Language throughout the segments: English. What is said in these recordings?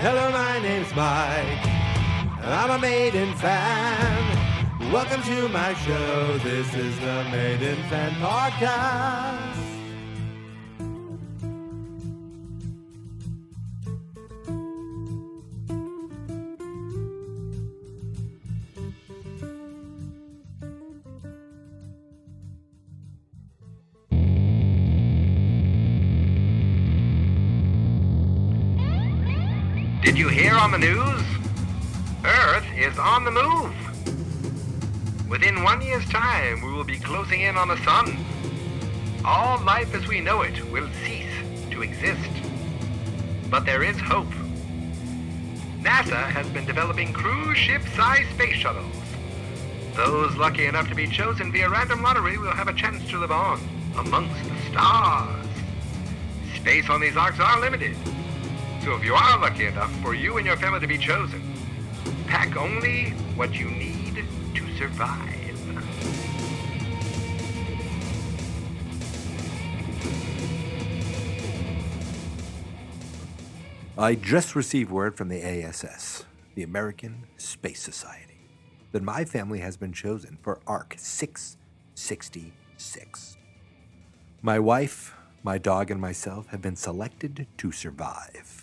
Hello, my name's Mike. I'm a Maiden fan. Welcome to my show. This is the Maiden Fan Podcast. On the news? Earth is on the move. Within one year's time, we will be closing in on the sun. All life as we know it will cease to exist. But there is hope. NASA has been developing cruise ship-sized space shuttles. Those lucky enough to be chosen via random lottery will have a chance to live on amongst the stars. Space on these arks are limited. So if you are lucky enough for you and your family to be chosen, pack only what you need to survive. I just received word from the ASS, the American Space Society, that my family has been chosen for ARC 666. My wife, my dog, and myself have been selected to survive.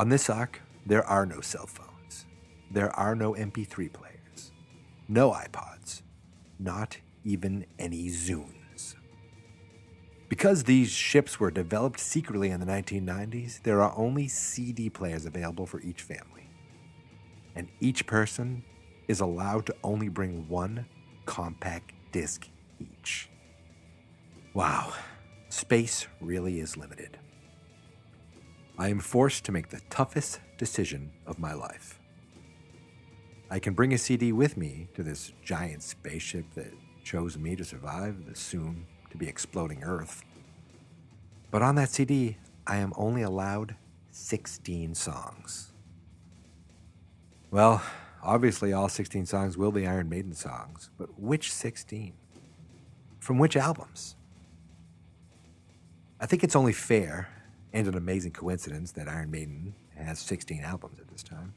On this ARC, there are no cell phones, there are no MP3 players, no iPods, not even any Zunes. Because these ships were developed secretly in the 1990s, there are only CD players available for each family. And each person is allowed to only bring one compact disc each. Wow, space really is limited. I am forced to make the toughest decision of my life. I can bring a CD with me to this giant spaceship that chose me to survive the soon to be exploding Earth. But on that CD, I am only allowed 16 songs. Well, obviously, all 16 songs will be Iron Maiden songs, but which 16? From which albums? I think it's only fair and an amazing coincidence that Iron Maiden has 16 albums at this time.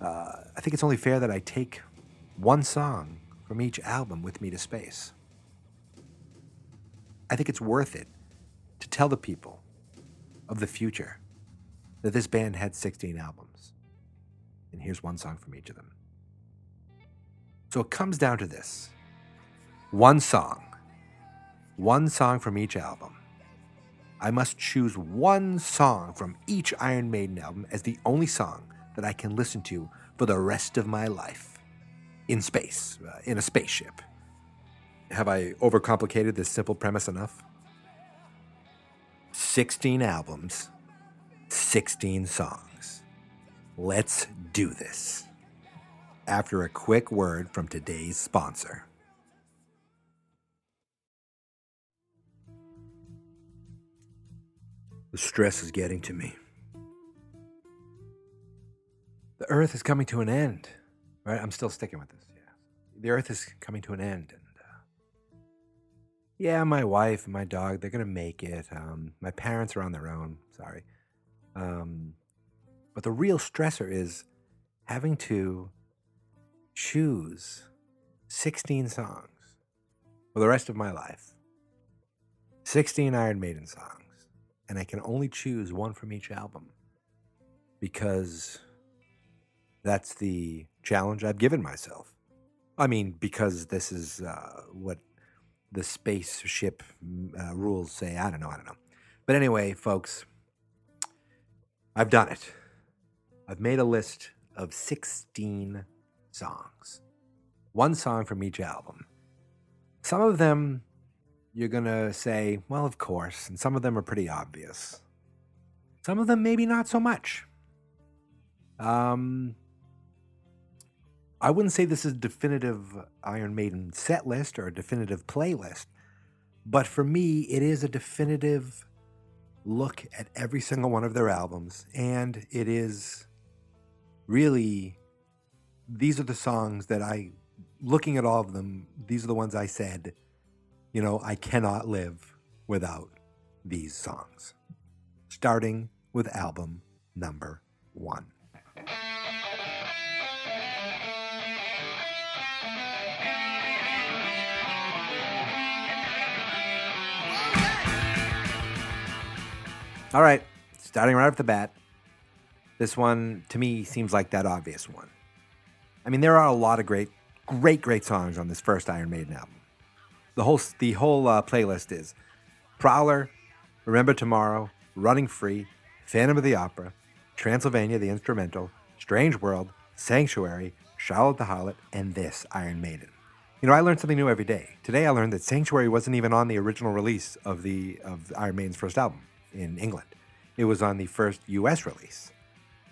Uh, I think it's only fair that I take one song from each album with me to space. I think it's worth it to tell the people of the future that this band had 16 albums. And here's one song from each of them. So it comes down to this one song, one song from each album. I must choose one song from each Iron Maiden album as the only song that I can listen to for the rest of my life in space, uh, in a spaceship. Have I overcomplicated this simple premise enough? 16 albums, 16 songs. Let's do this. After a quick word from today's sponsor. The stress is getting to me. The earth is coming to an end, right? I'm still sticking with this. Yeah. The earth is coming to an end. And uh, yeah, my wife and my dog, they're going to make it. Um, my parents are on their own. Sorry. Um, but the real stressor is having to choose 16 songs for the rest of my life. 16 Iron Maiden songs and I can only choose one from each album because that's the challenge I've given myself. I mean, because this is uh, what the spaceship uh, rules say. I don't know. I don't know. But anyway, folks, I've done it. I've made a list of 16 songs, one song from each album. Some of them you're going to say, well, of course. And some of them are pretty obvious. Some of them, maybe not so much. Um, I wouldn't say this is a definitive Iron Maiden set list or a definitive playlist, but for me, it is a definitive look at every single one of their albums. And it is really, these are the songs that I, looking at all of them, these are the ones I said you know, I cannot live without these songs. Starting with album number one. All right, starting right off the bat, this one to me seems like that obvious one. I mean, there are a lot of great, great, great songs on this first Iron Maiden album. The whole the whole uh, playlist is Prowler, Remember Tomorrow, Running Free, Phantom of the Opera, Transylvania the Instrumental, Strange World, Sanctuary, Charlotte the Harlot, and this Iron Maiden. You know, I learned something new every day. Today I learned that Sanctuary wasn't even on the original release of the of Iron Maiden's first album in England. It was on the first US release.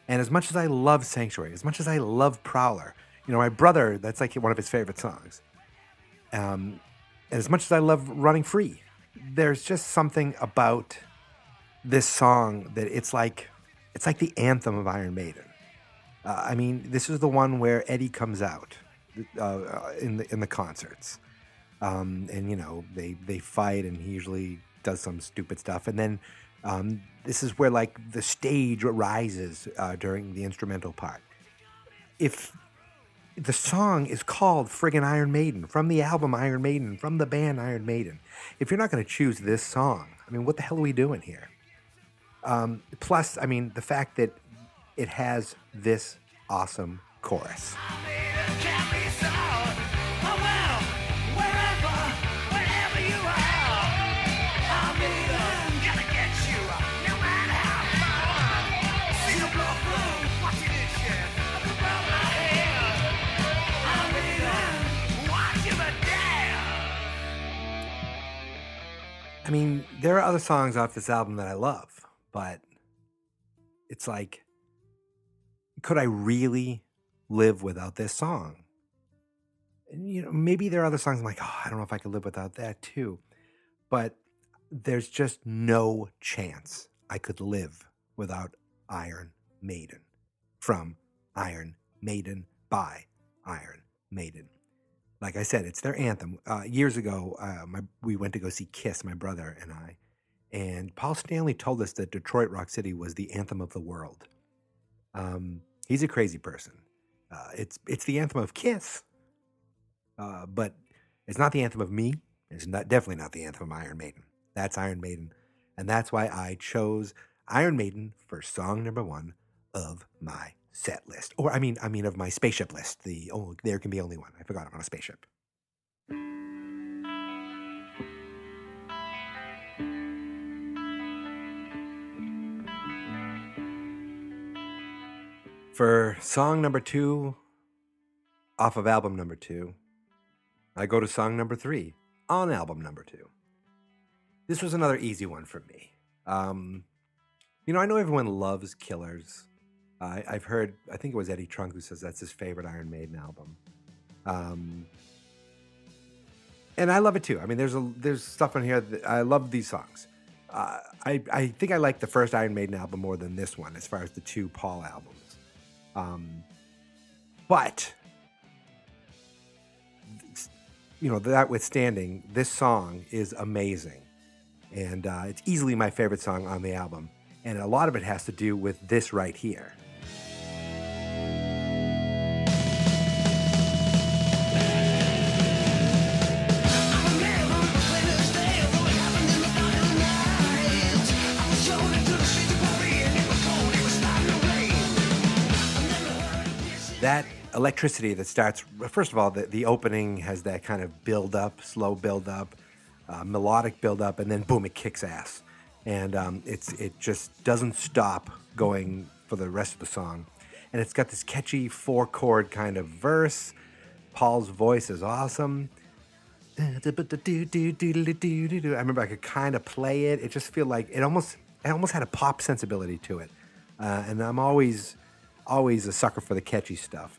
And as much as I love Sanctuary, as much as I love Prowler, you know, my brother, that's like one of his favorite songs. Um, as much as I love Running Free, there's just something about this song that it's like it's like the anthem of Iron Maiden. Uh, I mean, this is the one where Eddie comes out uh, in the in the concerts, um, and you know they they fight, and he usually does some stupid stuff, and then um, this is where like the stage rises uh, during the instrumental part. If the song is called friggin' Iron Maiden from the album Iron Maiden from the band Iron Maiden, if you're not going to choose this song, I mean, what the hell are we doing here? Um, plus, I mean, the fact that it has this awesome chorus. I mean, there are other songs off this album that I love, but it's like, could I really live without this song? And, you know, maybe there are other songs I'm like, oh, I don't know if I could live without that too. But there's just no chance I could live without Iron Maiden from Iron Maiden by Iron Maiden like I said, it's their anthem. Uh, years ago, uh, my, we went to go see Kiss, my brother and I, and Paul Stanley told us that Detroit Rock City was the anthem of the world. Um, he's a crazy person. Uh, it's it's the anthem of Kiss, uh, but it's not the anthem of me. It's not definitely not the anthem of Iron Maiden. That's Iron Maiden, and that's why I chose Iron Maiden for song number one of my set list, or I mean, I mean of my spaceship list. The oh, there can be only one. I forgot I'm on a spaceship. For song number two, off of album number two, I go to song number three on album number two. This was another easy one for me. Um, you know, I know everyone loves Killers. I, I've heard, I think it was Eddie Trunk who says that's his favorite Iron Maiden album. Um, and I love it too. I mean, there's a there's stuff on here that I love these songs. Uh, I I think I like the first Iron Maiden album more than this one, as far as the two Paul albums. Um, but you know, that withstanding, this song is amazing, and uh, it's easily my favorite song on the album. And a lot of it has to do with this right here. That electricity that starts first of all the, the opening has that kind of build up slow build up uh, melodic build up and then boom it kicks ass. And um, it's it just doesn't stop going for the rest of the song. And it's got this catchy four chord kind of verse. Paul's voice is awesome. I remember i could kind of play it. It just feel like it almost it almost had a pop sensibility to it. Uh, and i'm always always a sucker for the catchy stuff.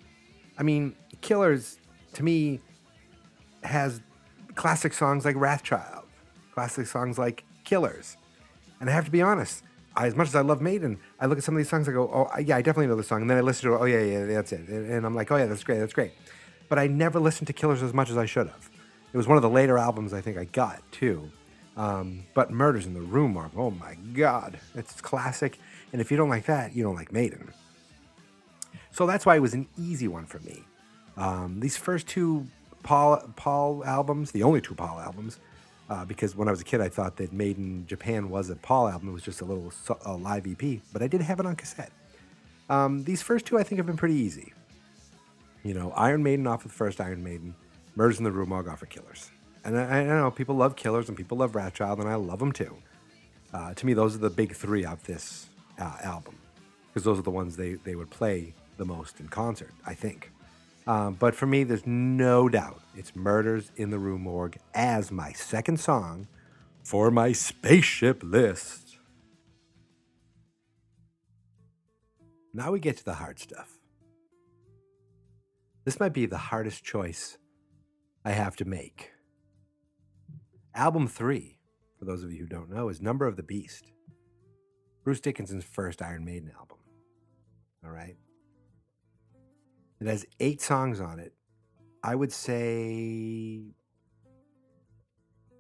I mean, Killers, to me, has classic songs like Wrathchild, classic songs like Killers. And I have to be honest, I, as much as I love Maiden, I look at some of these songs, I go, oh, yeah, I definitely know the song. And then I listen to it, oh, yeah, yeah, that's it. And, and I'm like, oh, yeah, that's great, that's great. But I never listened to Killers as much as I should have. It was one of the later albums I think I got, too. Um, but Murders in the Rue Morgue, oh my God, it's classic. And if you don't like that, you don't like Maiden. So that's why it was an easy one for me. Um, these first two Paul Paul albums, the only two Paul albums, uh, because when I was a kid, I thought that Maiden Japan was a Paul album. It was just a little a live EP, but I did have it on cassette. Um, these first two, I think, have been pretty easy. You know, Iron Maiden off of the first Iron Maiden, Murders in the Rue Morgue off of Killers. And I, I know people love Killers and people love Wrathchild, and I love them too. Uh, to me, those are the big three of this uh, album because those are the ones they, they would play the most in concert, I think. Um, but for me, there's no doubt it's Murders in the Rue Morgue as my second song for my spaceship list. Now we get to the hard stuff. This might be the hardest choice I have to make. Album three, for those of you who don't know, is Number of the Beast. Bruce Dickinson's first Iron Maiden album. All right. It has eight songs on it. I would say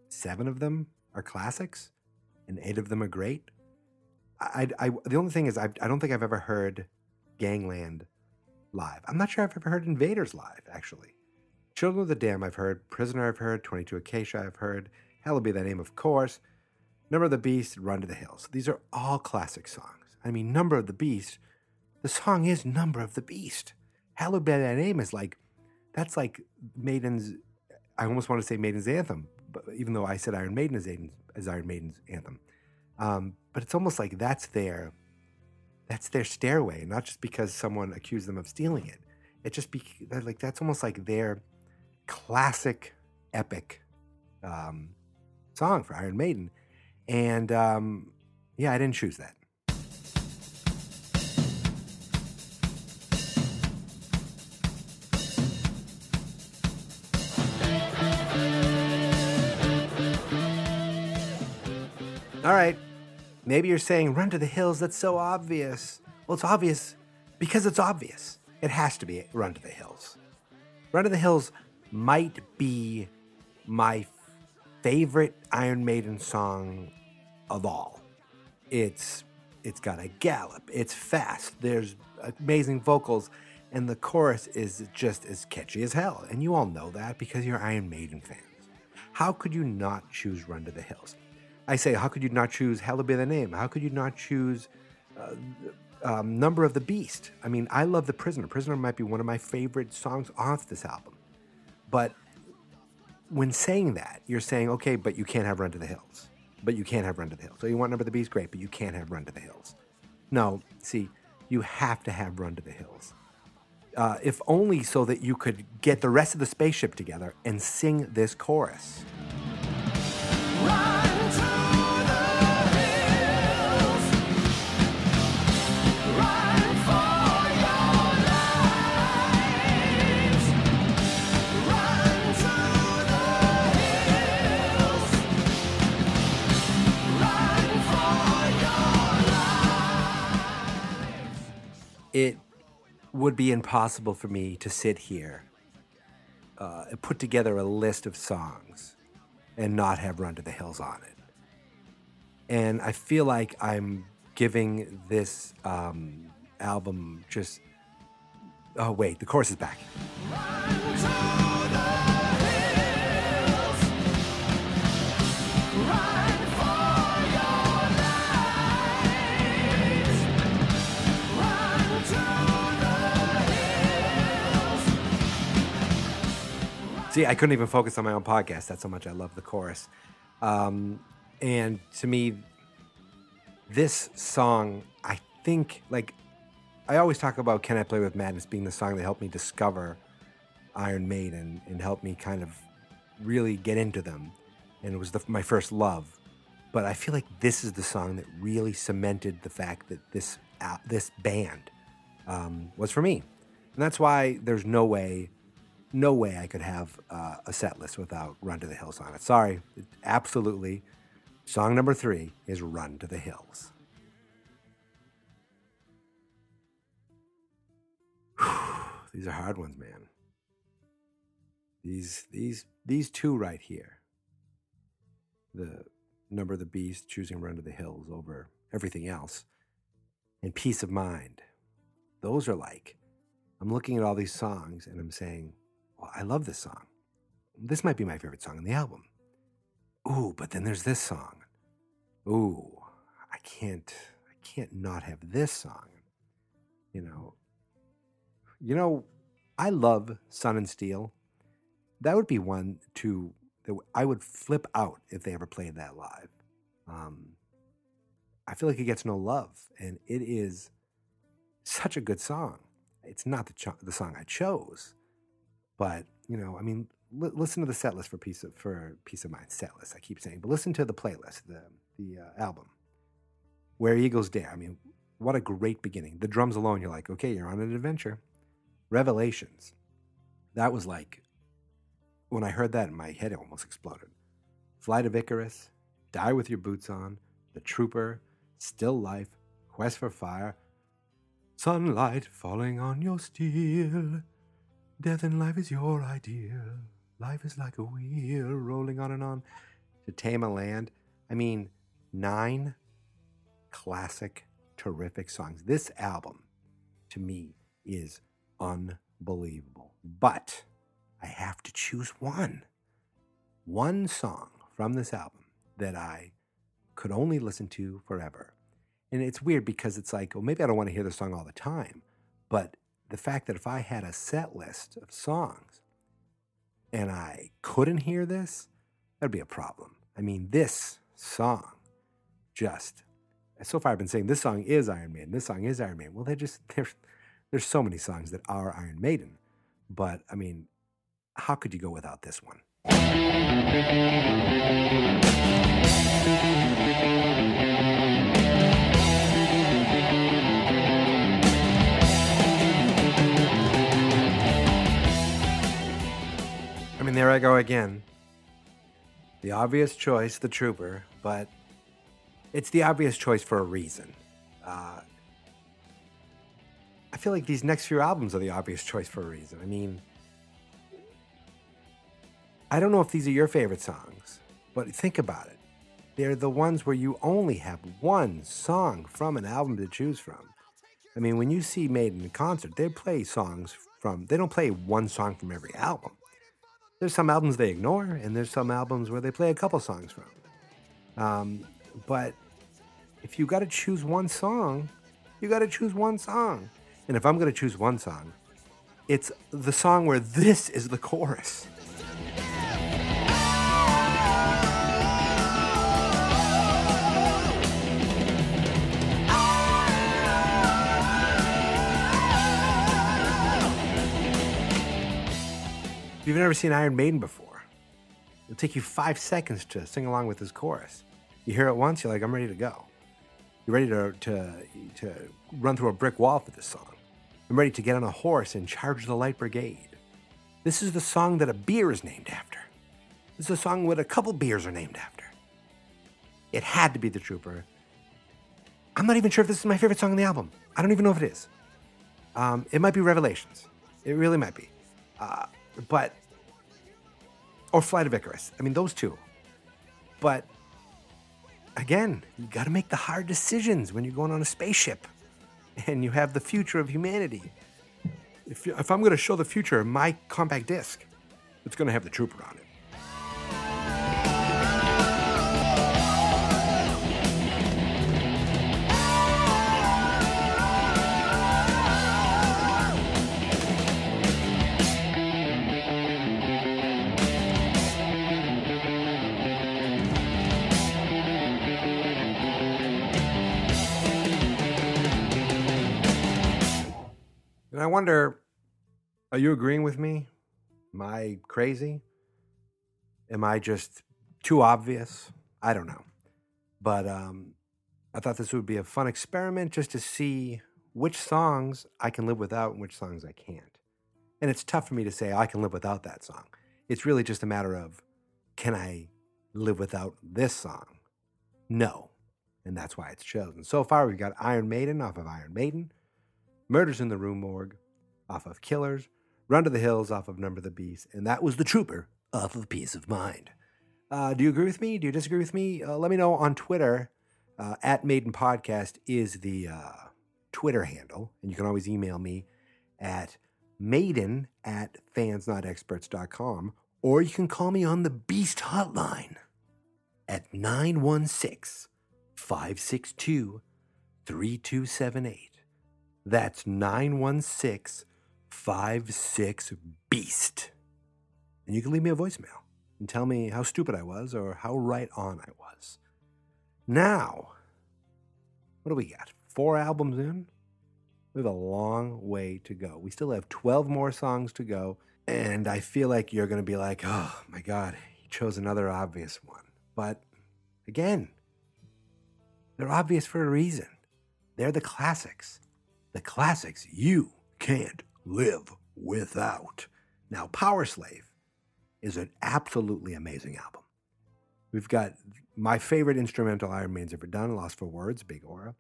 seven of them are classics, and eight of them are great. I, I, the only thing is, I, I don't think I've ever heard Gangland live. I'm not sure I've ever heard Invaders live, actually. Children of the Damned, I've heard. Prisoner, I've heard. 22 Acacia, I've heard. Hallowed be thy name, of course. Number of the Beast, Run to the Hills. These are all classic songs. I mean, Number of the Beast, the song is Number of the Beast. Hallowed be name is like, that's like Maiden's, I almost want to say Maiden's anthem, but even though I said Iron Maiden is, Aiden's, is Iron Maiden's anthem. Um, but it's almost like that's their, that's their stairway, not just because someone accused them of stealing it. It just be like that's almost like their classic, epic um, song for Iron Maiden. And um, yeah, I didn't choose that. All right. Maybe you're saying, run to the hills. That's so obvious. Well, it's obvious because it's obvious. It has to be Run to the Hills. Run to the Hills might be my favorite Iron Maiden song of all. It's it's got a gallop. It's fast. There's amazing vocals, and the chorus is just as catchy as hell. And you all know that because you're Iron Maiden fans. How could you not choose Run to the Hills? I say, how could you not choose Hallowed Be Thy Name? How could you not choose uh, um, Number of the Beast? I mean, I love The Prisoner. Prisoner might be one of my favorite songs off this album. But when saying that, you're saying, okay, but you can't have Run to the Hills. But you can't have Run to the Hills. So you want Number of the Beast? Great, but you can't have Run to the Hills. No, see, you have to have Run to the Hills. Uh, if only so that you could get the rest of the spaceship together and sing this chorus. It would be impossible for me to sit here uh, and put together a list of songs and not have Run to the Hills on it. And I feel like I'm giving this um, album just. Oh, wait, the chorus is back. See, I couldn't even focus on my own podcast. That's how much I love the chorus. Um, and to me, this song, I think, like, I always talk about Can I Play with Madness being the song that helped me discover Iron Maiden and helped me kind of really get into them. And it was the, my first love. But I feel like this is the song that really cemented the fact that this, uh, this band um, was for me. And that's why there's no way no way I could have uh, a set list without Run to the Hills on it. Sorry, absolutely. Song number three is Run to the Hills. these are hard ones, man. These these these two right here. The number of the beast choosing Run to the Hills over everything else. And Piece of Mind. Those are like I'm looking at all these songs and I'm saying, well, I love this song. This might be my favorite song on the album. Ooh, but then there's this song. Ooh, I can't I can't not have this song. You know. You know, I love Sun and Steel. That would be one to that I would flip out if they ever played that live. Um, I feel like it gets no love, and it is such a good song. It's not the cho- the song I chose, but you know, I mean, li- listen to the set list for peace of for Piece of Mind. Set list, I keep saying, but listen to the playlist, the the uh, album, Where Eagles Dare. I mean, what a great beginning. The drums alone, you're like, okay, you're on an adventure. Revelations, that was like, when I heard that, my head almost exploded. Flight of Icarus, Die with Your Boots On, The Trooper, Still Life, Quest for Fire, Sunlight falling on your steel. Death in life is your ideal. Life is like a wheel rolling on and on. To tame a land. I mean, nine classic, terrific songs. This album, to me, is unbelievable. But I have to choose one. One song from this album that I could only listen to forever. And it's weird because it's like, well, maybe I don't want to hear the song all the time. But the fact that if I had a set list of songs and I couldn't hear this, that'd be a problem. I mean, this song just so far I've been saying this song is Iron Maiden, this song is Iron Maiden. Well, they just there's there's so many songs that are Iron Maiden. But I mean, how could you go without this one? I go again. The obvious choice, the trooper, but it's the obvious choice for a reason. Uh, I feel like these next few albums are the obvious choice for a reason. I mean, I don't know if these are your favorite songs, but think about it. They're the ones where you only have one song from an album to choose from. I mean, when you see Maiden in concert, they play songs from, they don't play one song from every album. There's some albums they ignore, and there's some albums where they play a couple songs from. Um, but if you got to choose one song, you got to choose one song. And if I'm going to choose one song, it's the song where this is the chorus. If you've never seen Iron Maiden before, it'll take you five seconds to sing along with this chorus. You hear it once, you're like, I'm ready to go. You're ready to, to, to run through a brick wall for this song. I'm ready to get on a horse and charge the Light Brigade. This is the song that a beer is named after. This is a song that a couple beers are named after. It had to be The Trooper. I'm not even sure if this is my favorite song on the album. I don't even know if it is. Um, it might be Revelations. It really might be. Uh, but, or Flight of Icarus. I mean, those two. But again, you got to make the hard decisions when you're going on a spaceship and you have the future of humanity. If, if I'm going to show the future of my compact disc, it's going to have the trooper on it. Wonder, are you agreeing with me? Am I crazy? Am I just too obvious? I don't know. But um, I thought this would be a fun experiment just to see which songs I can live without and which songs I can't. And it's tough for me to say I can live without that song. It's really just a matter of can I live without this song? No. And that's why it's chosen. So far, we've got Iron Maiden off of Iron Maiden. Murders in the Rue Morgue off of Killers, Run to the Hills off of Number the Beast, and that was The Trooper off of Piece of Mind. Uh, do you agree with me? Do you disagree with me? Uh, let me know on Twitter. Uh, at Maiden Podcast is the uh, Twitter handle, and you can always email me at maiden at fansnotexperts.com, or you can call me on the Beast Hotline at 916 562 3278. That's 916 56 Beast. And you can leave me a voicemail and tell me how stupid I was or how right on I was. Now, what do we got? Four albums in? We have a long way to go. We still have 12 more songs to go. And I feel like you're going to be like, oh my God, he chose another obvious one. But again, they're obvious for a reason. They're the classics. The classics you can't live without. Now, Powerslave is an absolutely amazing album. We've got my favorite instrumental Iron Maiden's ever done, Losfer Words, Big 'Orra.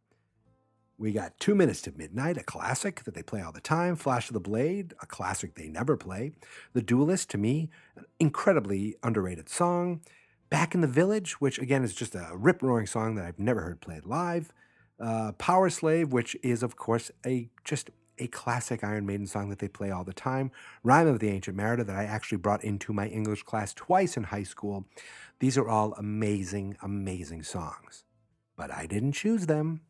We got Two Minutes to Midnight, a classic that they play all the time. Flash of the Blade, a classic they never play. The Duelist, to me, an incredibly underrated song. Back in the Village, which again is just a rip roaring song that I've never heard played live. Uh, Powerslave, which is, of course, a just a classic Iron Maiden song that they play all the time. Rime of the Ancient Mariner that I actually brought into my English class twice in high school. These are all amazing, amazing songs. But I didn't choose them.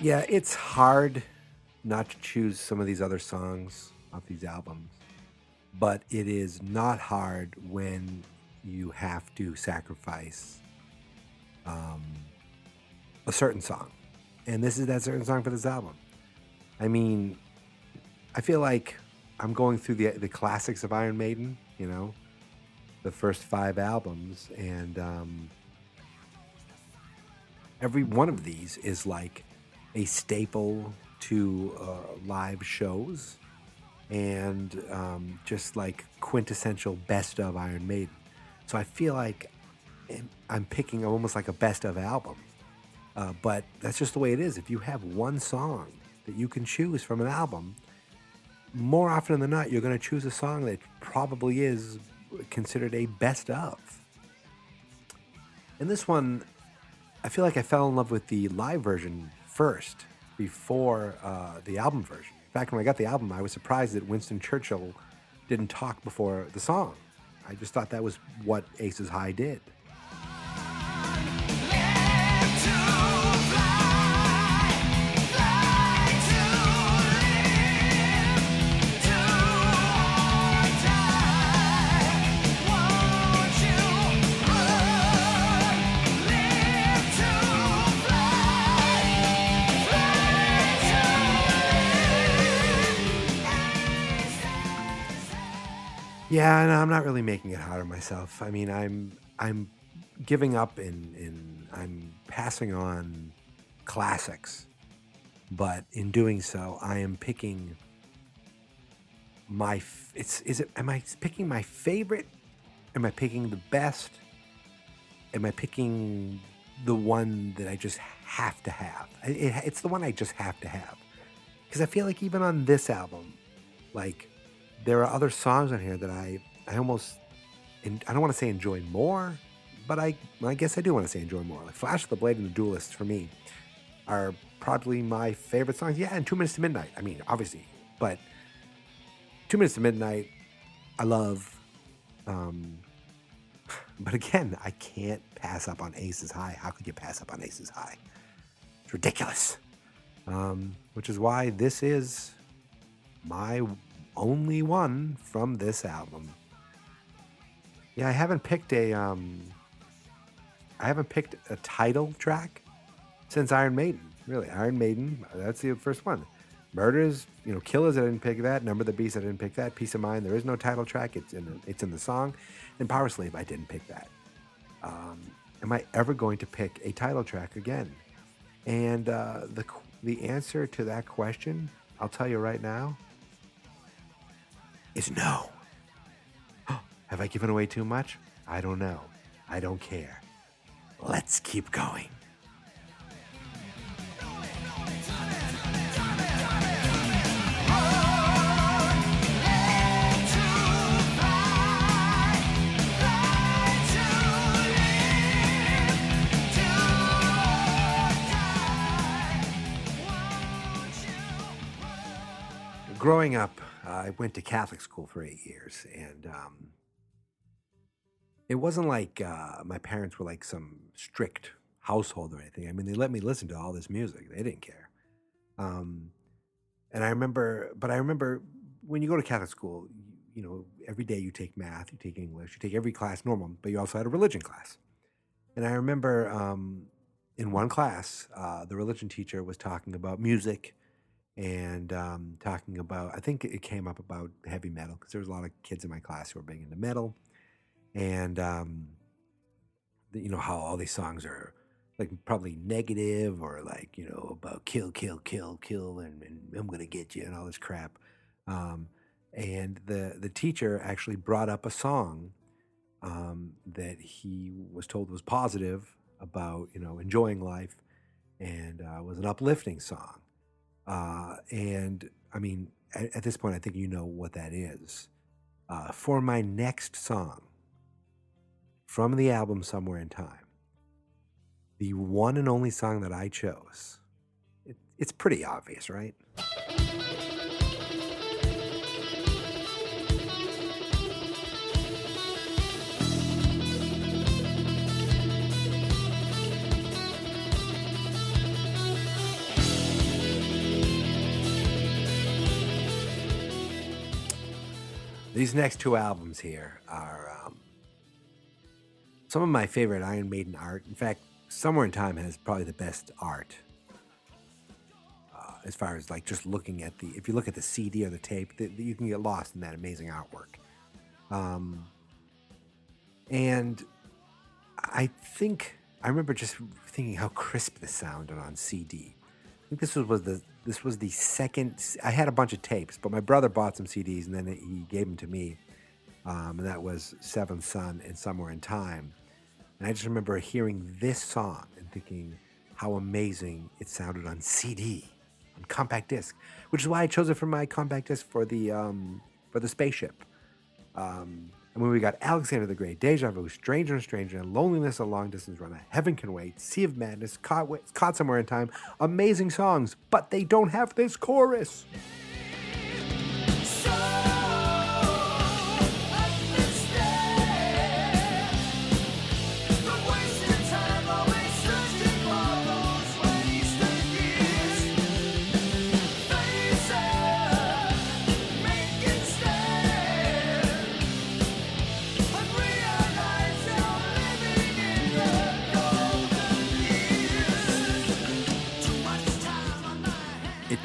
Yeah, it's hard not to choose some of these other songs off these albums, but it is not hard when you have to sacrifice um, a certain song. And this is that certain song for this album. I mean, I feel like I'm going through the the classics of Iron Maiden, you know, the first five albums, and um, every one of these is like a staple to uh, live shows and um, just like quintessential best of Iron Maiden. So I feel like I'm picking almost like a best of album. Uh, but that's just the way it is. If you have one song that you can choose from an album, more often than not, you're going to choose a song that probably is considered a best of. And this one, I feel like I fell in love with the live version first before uh, the album version. In fact, when I got the album, I was surprised that Winston Churchill didn't talk before the song. I just thought that was what Aces High did. Yeah, no, I'm not really making it hard on myself. I mean, I'm I'm giving up and in I'm passing on classics, but in doing so, I am picking my. It's is it? Am I picking my favorite? Am I picking the best? Am I picking the one that I just have to have? It, it's the one I just have to have because I feel like even on this album, like there are other songs on here that I, I almost, I don't want to say enjoy more, but I, I guess I do want to say enjoy more. Like Flash of the Blade and The Duelist for me are probably my favorite songs. Yeah, and Two Minutes to Midnight. I mean, obviously, but Two Minutes to Midnight, I love. Um, but again, I can't pass up on Aces High. How could you pass up on Aces High? It's ridiculous. Um, which is why this is my only one from this album. Yeah, I haven't picked a um I haven't picked a title track since Iron Maiden. Really, Iron Maiden, that's the first one. Murders, you know, Killers, I didn't pick that. Number of the Beast, I didn't pick that. Piece of Mind, there is no title track. It's in the, it's in the song. And Powerslave, I didn't pick that. Um, am I ever going to pick a title track again? And uh, the the answer to that question, I'll tell you right now, is no. Have I given away too much? I don't know. I don't care. Let's keep going. Growing up, I went to Catholic school for eight years, and um, it wasn't like uh, my parents were like some strict household or anything. I mean, they let me listen to all this music; they didn't care. Um, and I remember, but I remember when you go to Catholic school, you, you know, every day you take math, you take English, you take every class normal, but you also had a religion class. And I remember um, in one class, uh, the religion teacher was talking about music and um, talking about, I think it came up about heavy metal because there was a lot of kids in my class who were big into metal. And, um, the- you know, how all these songs are like probably negative or like, you know, about kill, kill, kill, kill, and, and I'm going to get you and all this crap. Um, and the, the teacher actually brought up a song um, that he was told was positive about you know enjoying life and uh, was an uplifting song uh, and i mean at, at this point i think you know what that is. Uh, for my next song from the album somewhere in time the one and only song that i chose it, it's pretty obvious right These next two albums here are um, some of my favorite Iron Maiden art. In fact, Somewhere in Time has probably the best art uh, as far as like just looking at the. If you look at the CD or the tape, th- you can get lost in that amazing artwork. Um, and I think I remember just thinking how crisp this sounded on CD. I think this was, was the this was the second. I had a bunch of tapes, but my brother bought some CDs and then he gave them to me, um, and that was Seventh Son and Somewhere in Time. And I just remember hearing this song and thinking how amazing it sounded on CD, on compact disc, which is why I chose it for my compact disc for the um, for the spaceship. Um, and when we got Alexander the Great, Deja Vu, Stranger and Stranger, and Loneliness, a Long Distance Runner, Heaven Can Wait, Sea of Madness, Caught, Caught Somewhere in Time, amazing songs, but they don't have this chorus.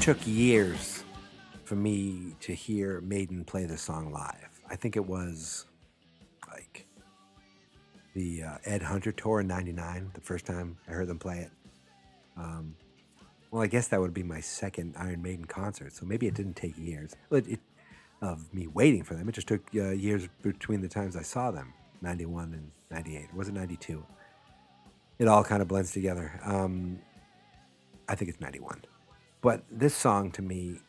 Took years for me to hear Maiden play this song live. I think it was like the uh, Ed Hunter tour in 99, the first time I heard them play it. Um, well, I guess that would be my second Iron Maiden concert, so maybe it didn't take years it, of me waiting for them. It just took uh, years between the times I saw them 91 and 98. Or was it 92? It all kind of blends together. Um, I think it's 91. But this song to me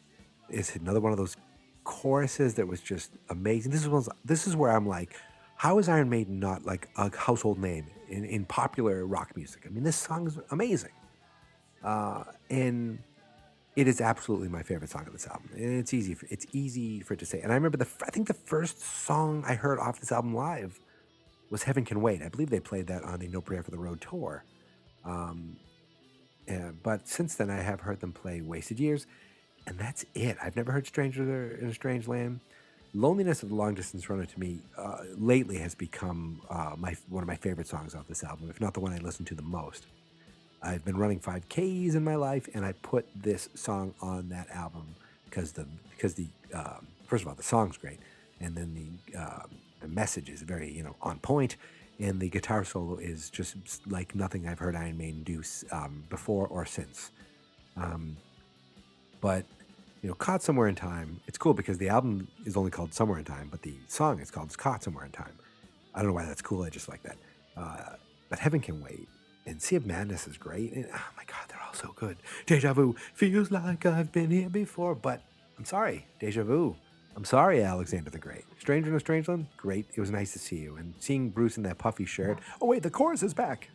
is another one of those choruses that was just amazing. This is this is where I'm like, how is Iron Maiden not like a household name in, in popular rock music? I mean, this song is amazing. Uh, and it is absolutely my favorite song of this album. And it's easy, for, it's easy for it to say. And I remember the, I think the first song I heard off this album live was Heaven Can Wait. I believe they played that on the No Prayer for the Road tour. Um, uh, but since then, I have heard them play Wasted Years, and that's it. I've never heard Stranger in a Strange Land. Loneliness of the Long Distance Runner to me uh, lately has become uh, my one of my favorite songs off this album, if not the one I listen to the most. I've been running 5Ks in my life, and I put this song on that album because the because the um, first of all the song's great, and then the um, the message is very you know on point, and the guitar solo is just like nothing I've heard Iron Maiden do um, before or since. Um, but you know, Caught Somewhere in Time, it's cool because the album is only called Somewhere in Time, but the song is called Caught Somewhere in Time. I don't know why that's cool. I just like that. Uh, but Heaven Can Wait and Sea of Madness is great. And oh my God, they're all so good. Deja Vu feels like I've been here before, but I'm sorry, Deja Vu. I'm sorry, Alexander the Great. Stranger in a Strange Land, great. It was nice to see you. And seeing Bruce in that puffy shirt. Oh, wait, the chorus is back.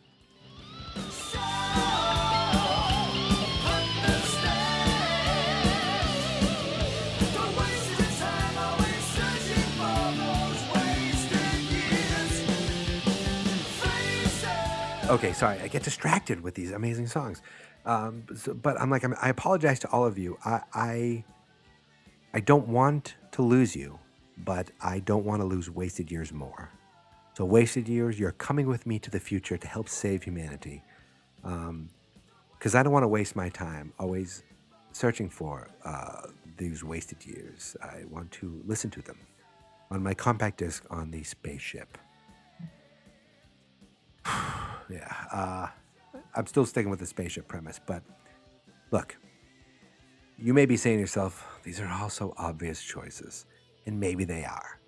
Okay sorry i get distracted with these amazing songs um, so, but i'm like I'm, i apologize to all of you I, I i don't want to lose you, but I don't want to lose wasted years more. So, wasted years, you're coming with me to the future to help save humanity. Because I don't want to waste my time always searching for uh, these wasted years. I want to listen to them on my compact disc on the spaceship. yeah, uh, I'm still sticking with the spaceship premise, but look, you may be saying to yourself, these are all so obvious choices, and maybe they are.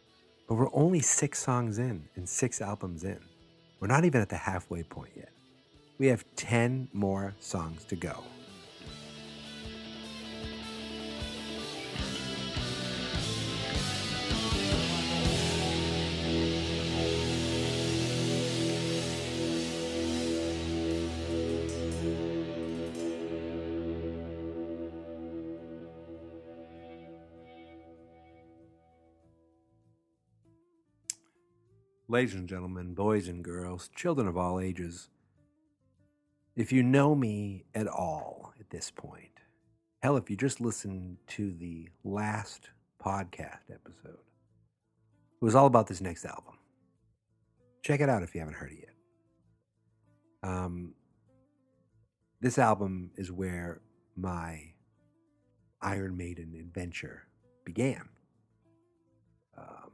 But we're only six songs in and six albums in. We're not even at the halfway point yet. We have 10 more songs to go. Ladies and gentlemen, boys and girls, children of all ages, if you know me at all at this point, hell, if you just listened to the last podcast episode, it was all about this next album. Check it out if you haven't heard it yet. Um, this album is where my Iron Maiden adventure began. Um,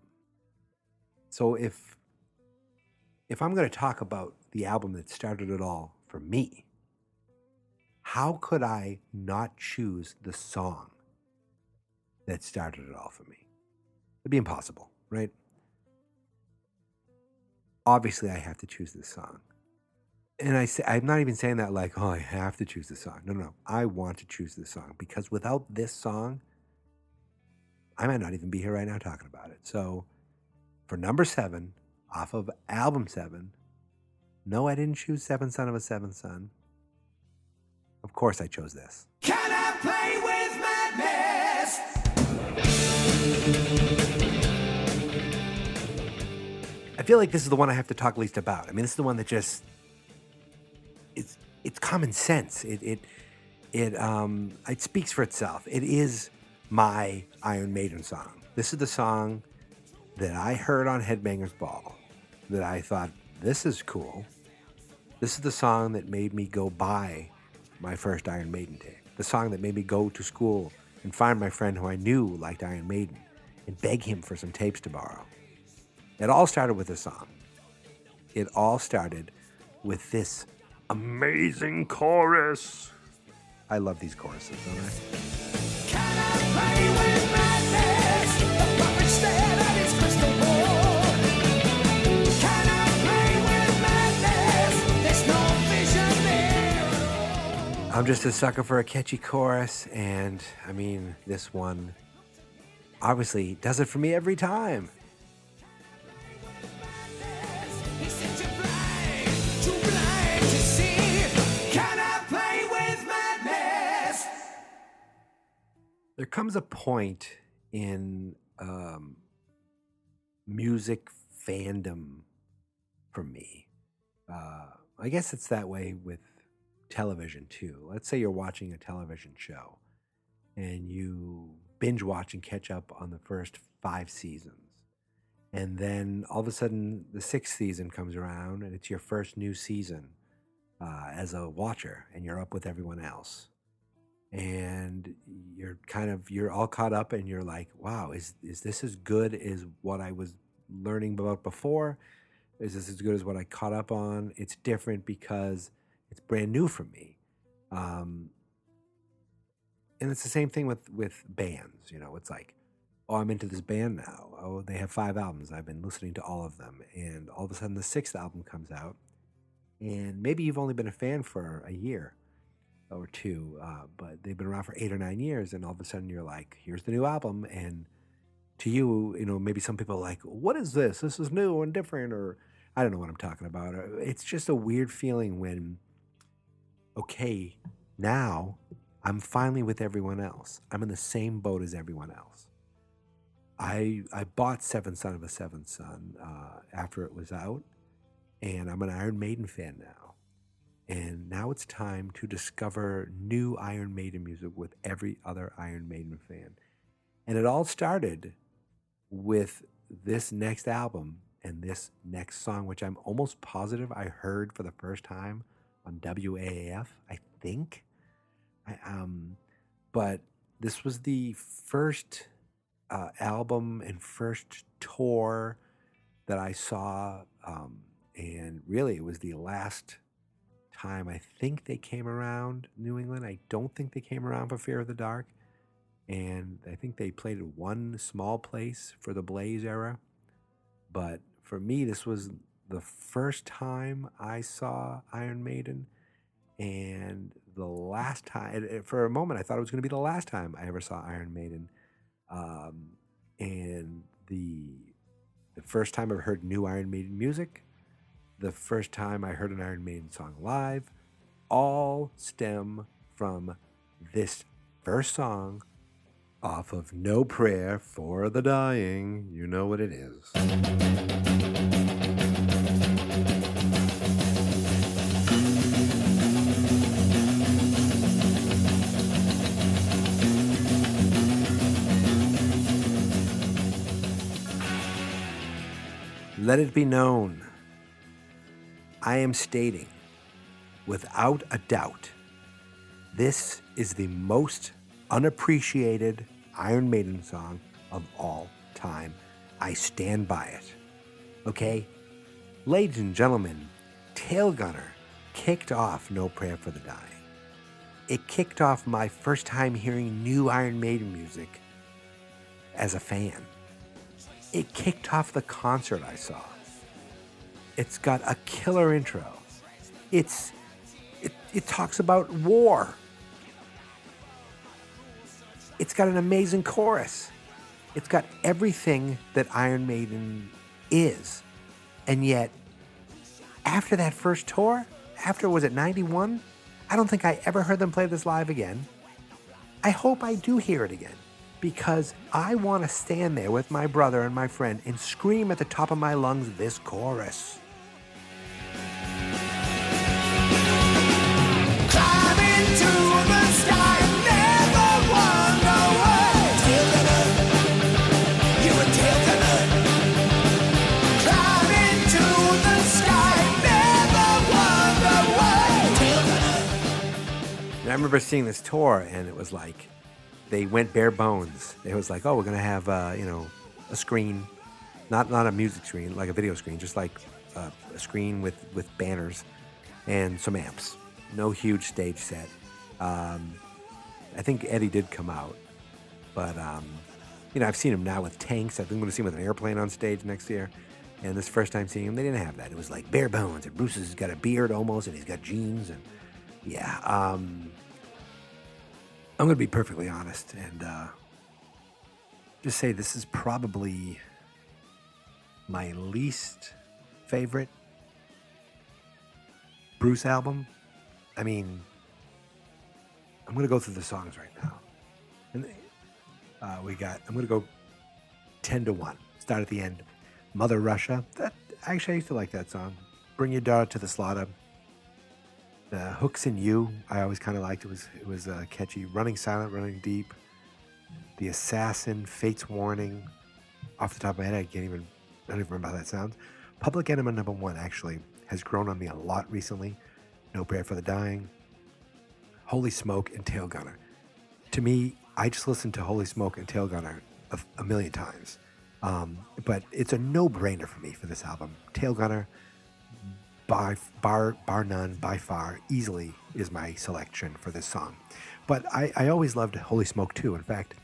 so if if I'm going to talk about the album that started it all for me, how could I not choose the song that started it all for me? It'd be impossible, right? Obviously, I have to choose this song. And I say, I'm not even saying that like, oh, I have to choose this song. No, no, no. I want to choose this song because without this song, I might not even be here right now talking about it. So, for number seven, off of album seven, no, I didn't choose Seventh Son of a Seventh Son. Of course, I chose this. Can I play with madness? I feel like this is the one I have to talk least about. I mean, this is the one that just it's it's common sense. It it it um it speaks for itself. It is my Iron Maiden song. This is the song that I heard on Headbangers Ball that I thought this is cool. This is the song that made me go buy my first Iron Maiden tape. The song that made me go to school and find my friend who I knew liked Iron Maiden and beg him for some tapes to borrow. It all started with a song. It all started with this amazing chorus. I love these choruses, don't I? I'm just a sucker for a catchy chorus, and I mean, this one obviously does it for me every time. He said you're blind, too blind to see. Can I play with madness? There comes a point in um, music fandom for me. Uh, I guess it's that way with television too. Let's say you're watching a television show and you binge watch and catch up on the first five seasons. And then all of a sudden, the sixth season comes around and it's your first new season uh, as a watcher, and you're up with everyone else and you're kind of you're all caught up and you're like wow is is this as good as what i was learning about before is this as good as what i caught up on it's different because it's brand new for me. Um and it's the same thing with with bands you know it's like oh i'm into this band now. Oh they have five albums. I've been listening to all of them. And all of a sudden the sixth album comes out. And maybe you've only been a fan for a year or two, uh, but they've been around for eight or nine years, and all of a sudden you're like, here's the new album, and to you, you know, maybe some people are like, what is this? This is new and different, or I don't know what I'm talking about. Uh, It's just a weird feeling when, okay, now I'm finally with everyone else. I'm in the same boat as everyone else. I I bought Seventh Son of a Seventh Son uh, after it was out, and I'm an Iron Maiden fan now. And now it's time to discover new Iron Maiden music with every other Iron Maiden fan. And it all started with this next album and this next song, which I'm almost positive I heard for the first time on WAAF, I think. I, um, but this was the first uh, album and first tour that I saw. Um, and really, it was the last time I think they came around New England. I don't think they came around for Fear of the Dark. And I think they played at one small place for the Blaze era. But for me, this was the first time I saw Iron Maiden. And the last time, for a moment, I thought it was going to be the last time I ever saw Iron Maiden. Um, and the the first time I heard new Iron Maiden music, the first time I heard an Iron Maiden song live, all stem from this first song off of No Prayer for the Dying. You know what it is. Let it be known, I am stating without a doubt, this is the most unappreciated Iron Maiden song of all time. I stand by it. Okay? Ladies and gentlemen, Tail Gunner kicked off No Prayer for the Dying. It kicked off my first time hearing new Iron Maiden music as a fan. It kicked off the concert I saw. It's got a killer intro. It's it, it talks about war. It's got an amazing chorus. It's got everything that Iron Maiden is. And yet, after that first tour, after was it 91? I don't think I ever heard them play this live again. I hope I do hear it again because I want to stand there with my brother and my friend and scream at the top of my lungs this chorus. Climbing to the sky, never wonder why. Tail gunner, you're a tail gunner. Climbing to the sky, never wonder why. Tail gunner. And I remember seeing this tour, and it was like they went bare bones. It was like, oh, we're gonna have uh, you know a screen, not not a music screen, like a video screen, just like uh, a screen with with banners and some amps. No huge stage set. Um, I think Eddie did come out, but um, you know I've seen him now with tanks. I think I'm gonna see him with an airplane on stage next year. And this first time seeing him, they didn't have that. It was like bare bones, and Bruce has got a beard almost, and he's got jeans, and yeah. Um, I'm going to be perfectly honest and uh, just say this is probably my least favorite Bruce album. I mean, I'm going to go through the songs right now. And uh, we got, I'm going to go 10 to 1. Start at the end. Mother Russia. That Actually, I used to like that song. Bring Your Daughter to the Slaughter. The hooks in you, I always kind of liked. It was it was uh, catchy. Running silent, running deep. The assassin, Fate's warning. Off the top of my head, I can't even. I don't even remember how that sounds. Public Enema number one actually has grown on me a lot recently. No prayer for the dying. Holy Smoke and Tail Gunner. To me, I just listened to Holy Smoke and Tail Gunner a, a million times. Um, but it's a no-brainer for me for this album. Tail Gunner, by bar bar none by far easily is my selection for this song. But I, I always loved holy smoke too. In fact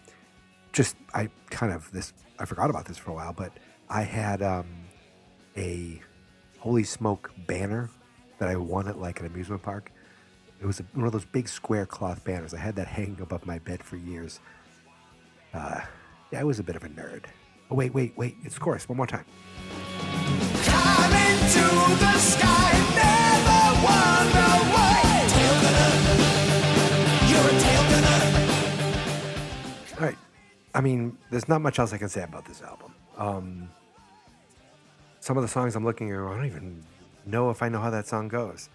just i kind of this i forgot about this for a while but i had um, a holy smoke banner that i won at like an amusement park. It was a, one of those big square cloth banners. I had that hanging above my bed for years. Uh, yeah i was a bit of a nerd. Oh wait wait wait. It's chorus. One more time All right. I mean, there's not much else I can say about this album. Um, some of the songs I'm looking at, I don't even know if I know how that song goes.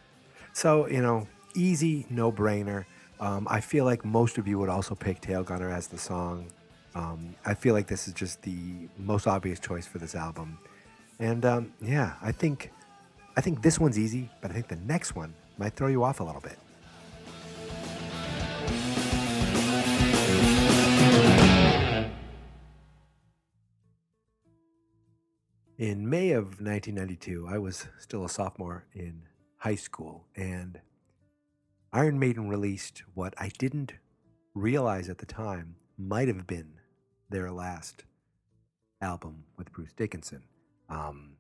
So, you know, easy, no brainer. Um, I feel like most of you would also pick Tail Gunner as the song. Um, I feel like this is just the most obvious choice for this album. And um, yeah, I think I think this one's easy, but I think the next one might throw you off a little bit. In May of 1992, I was still a sophomore in high school, and Iron Maiden released what I didn't realize at the time might have been their last album with Bruce Dickinson. Um,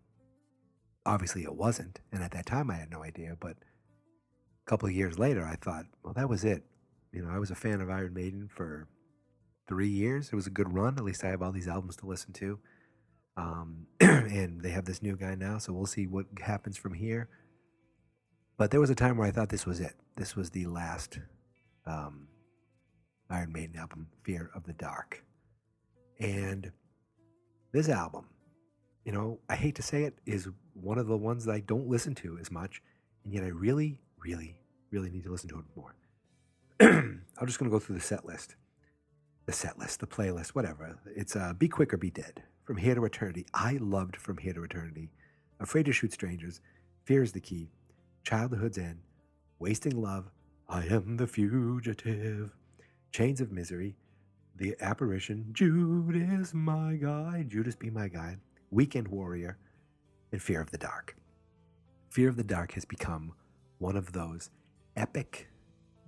obviously, it wasn't, and at that time, I had no idea. But a couple of years later, I thought, well, that was it. You know, I was a fan of Iron Maiden for three years. It was a good run. At least I have all these albums to listen to. Um, and they have this new guy now, so we'll see what happens from here. But there was a time where I thought this was it. This was the last um, Iron Maiden album, Fear of the Dark. And this album, you know, I hate to say it, is one of the ones that I don't listen to as much. And yet I really, really, really need to listen to it more. I'm just going to go through the set list. The set list, the playlist, whatever. It's uh, Be Quick or Be Dead. From Here to Eternity. I loved From Here to Eternity. Afraid to Shoot Strangers. Fear is the Key. Childhood's End. Wasting Love. I Am the Fugitive. Chains of Misery. The Apparition. Judas, my guide. Judas, be my guide. Weekend Warrior. And Fear of the Dark. Fear of the Dark has become one of those epic,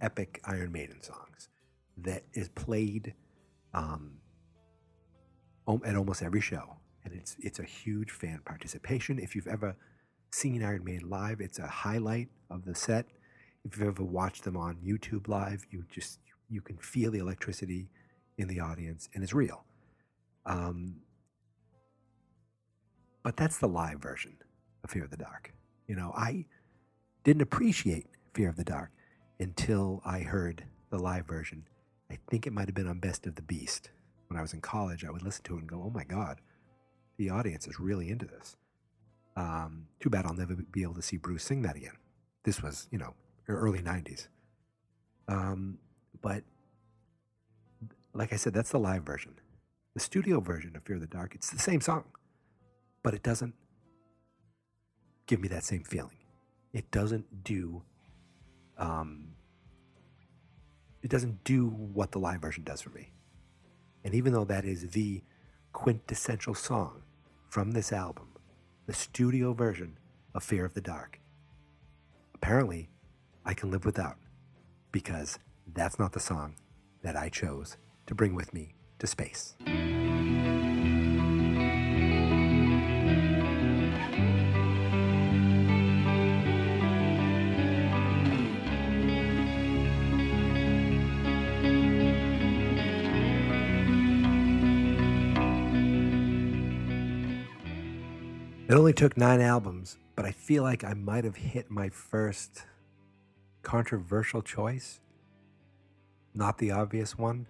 epic Iron Maiden songs that is played um, at almost every show, and it's it's a huge fan participation. If you've ever seen Iron Maiden live, it's a highlight of the set. If you've ever watched them on YouTube live, you just you can feel the electricity in the audience, and it's real. Um, but that's the live version of Fear of the Dark. You know, I didn't appreciate Fear of the Dark until I heard the live version. I think it might have been on Best of the Beast. When I was in college, I would listen to it and go, oh my God, the audience is really into this. Um, too bad I'll never be able to see Bruce sing that again. This was, you know, early 90s. Um, but like I said, that's the live version. The studio version of Fear of the Dark, it's the same song, but it doesn't give me that same feeling. It doesn't do um, it doesn't do what the live version does for me. And even though that is the quintessential song from this album, the studio version of Fear of the Dark, apparently I can live without because that's not the song that I chose to bring with me to space. It only took nine albums, but I feel like I might have hit my first controversial choice. Not the obvious one.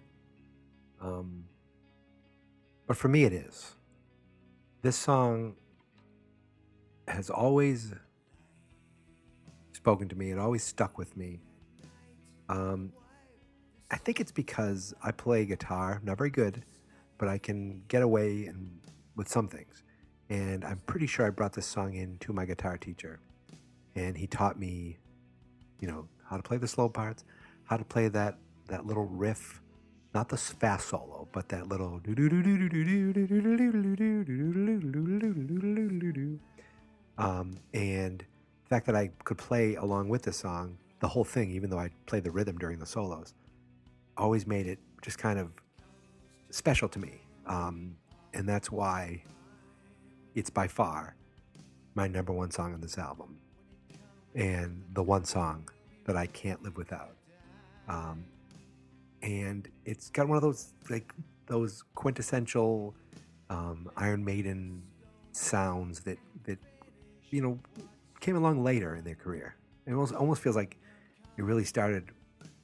Um, but for me, it is. This song has always spoken to me, it always stuck with me. Um, I think it's because I play guitar, not very good, but I can get away and with some things. And I'm pretty sure I brought this song in to my guitar teacher, and he taught me, you know, how to play the slow parts, how to play that that little riff, not the fast solo, but that little. Um, and the fact that I could play along with the song, the whole thing, even though I played the rhythm during the solos, always made it just kind of special to me. Um, and that's why it's by far my number one song on this album. And the one song that I can't live without. Um, and it's got one of those like those quintessential um, Iron Maiden sounds that that you know came along later in their career. It almost almost feels like it really started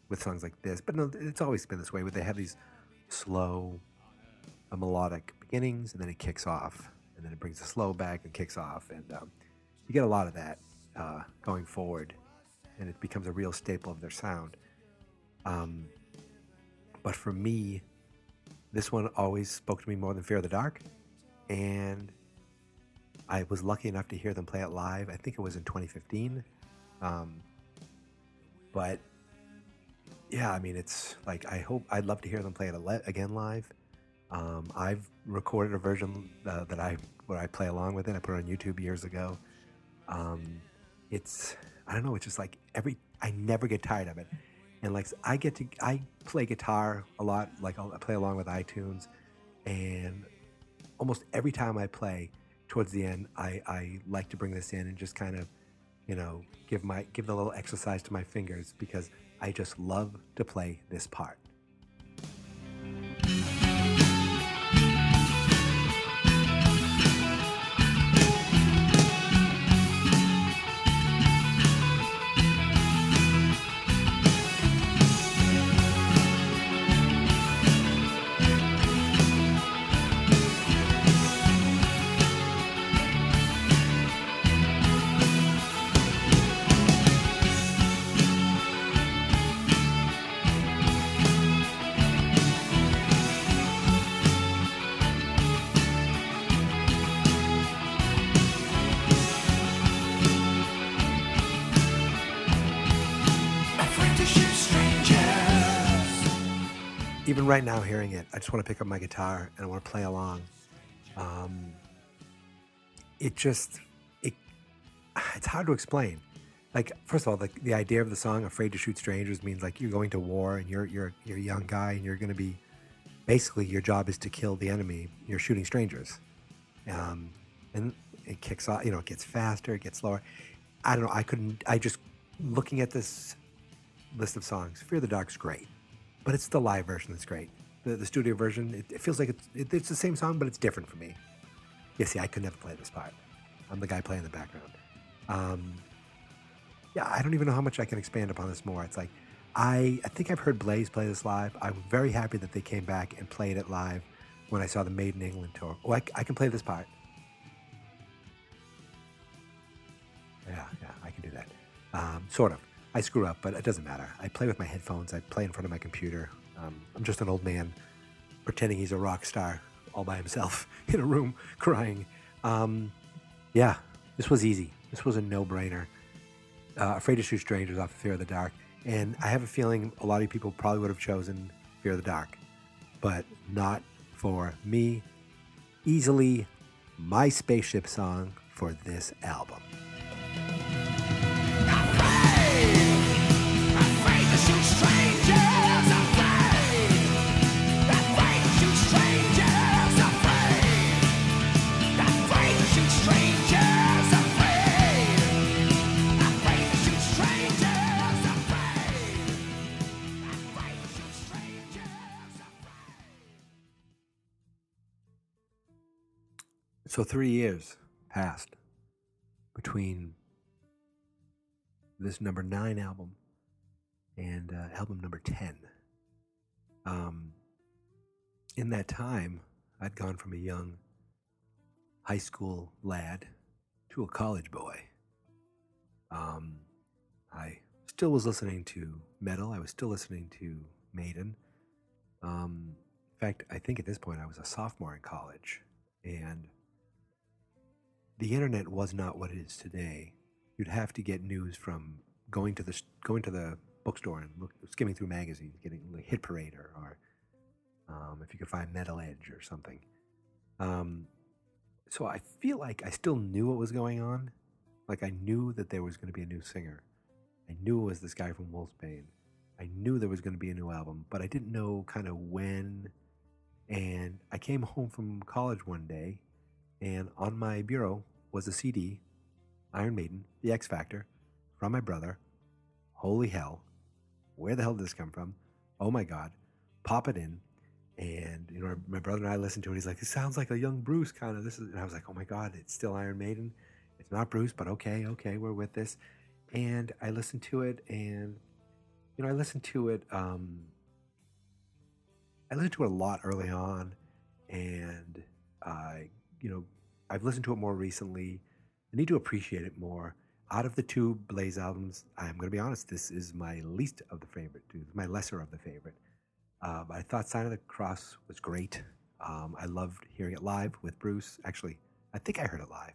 with songs like this, but no, it's always been this way. Where they have these slow, melodic beginnings, and then it kicks off, and then it brings the slow back and kicks off, and um, you get a lot of that uh, going forward and it becomes a real staple of their sound. Um, but for me, this one always spoke to me more than Fear of the Dark, and I was lucky enough to hear them play it live. I think it was in 2015. Um, but yeah, I mean, it's like I hope I'd love to hear them play it again live. Um, I've recorded a version uh, that I where I play along with it. I put it on YouTube years ago. Um, it's I don't know. It's just like every I never get tired of it, and like I get to I play guitar a lot. Like I'll play along with iTunes, and almost every time I play, towards the end, I I like to bring this in and just kind of, you know, give my give the little exercise to my fingers because I just love to play this part. Right now hearing it i just want to pick up my guitar and i want to play along. Um, it just it it's hard to explain. Like first of all the, the idea of the song afraid to shoot strangers means like you're going to war and you're you're you're a young guy and you're going to be basically your job is to kill the enemy. You're shooting strangers. Um, and it kicks off you know it gets faster it gets slower. I don't know i couldn't i just looking at this list of songs fear the dark's great but it's the live version that's great. The, the studio version, it, it feels like it's, it, it's the same song, but it's different for me. Yeah, see, I could never play this part. I'm the guy playing the background. Um, yeah, I don't even know how much I can expand upon this more. It's like, I, I think I've heard Blaze play this live. I'm very happy that they came back and played it live when I saw the Made in England tour. Oh, I, I can play this part. Yeah, yeah, I can do that. Um, sort of. I screw up, but it doesn't matter. I play with my headphones. I play in front of my computer. Um, I'm just an old man pretending he's a rock star all by himself in a room crying. Um, yeah, this was easy. This was a no-brainer. Uh, Afraid to Shoot Strangers off of Fear of the Dark. And I have a feeling a lot of people probably would have chosen Fear of the Dark, but not for me. Easily my spaceship song for this album. So three years passed between this number nine album and uh, album number 10. Um, in that time, I'd gone from a young high school lad to a college boy. Um, I still was listening to metal. I was still listening to Maiden. Um, in fact, I think at this point I was a sophomore in college, and the internet was not what it is today. You'd have to get news from going to the going to the bookstore and look, skimming through magazines, getting like Hit Parade or, or um, if you could find Metal Edge or something. Um, so I feel like I still knew what was going on. Like I knew that there was going to be a new singer. I knew it was this guy from Wolfsbane. I knew there was going to be a new album, but I didn't know kind of when. And I came home from college one day, and on my bureau was a CD, Iron Maiden, The X Factor, from my brother. Holy hell, where the hell did this come from? Oh my God, pop it in. And you know, my brother and I listened to it. He's like, "It sounds like a young Bruce kind of." This is, and I was like, "Oh my God, it's still Iron Maiden. It's not Bruce, but okay, okay, we're with this." And I listened to it, and you know, I listened to it. Um, I listened to it a lot early on, and I, you know, I've listened to it more recently. I need to appreciate it more. out of the two Blaze albums, I'm going to be honest, this is my least of the favorite, my lesser of the favorite. But I thought Sign of the Cross was great. Um, I loved hearing it live with Bruce. Actually, I think I heard it live.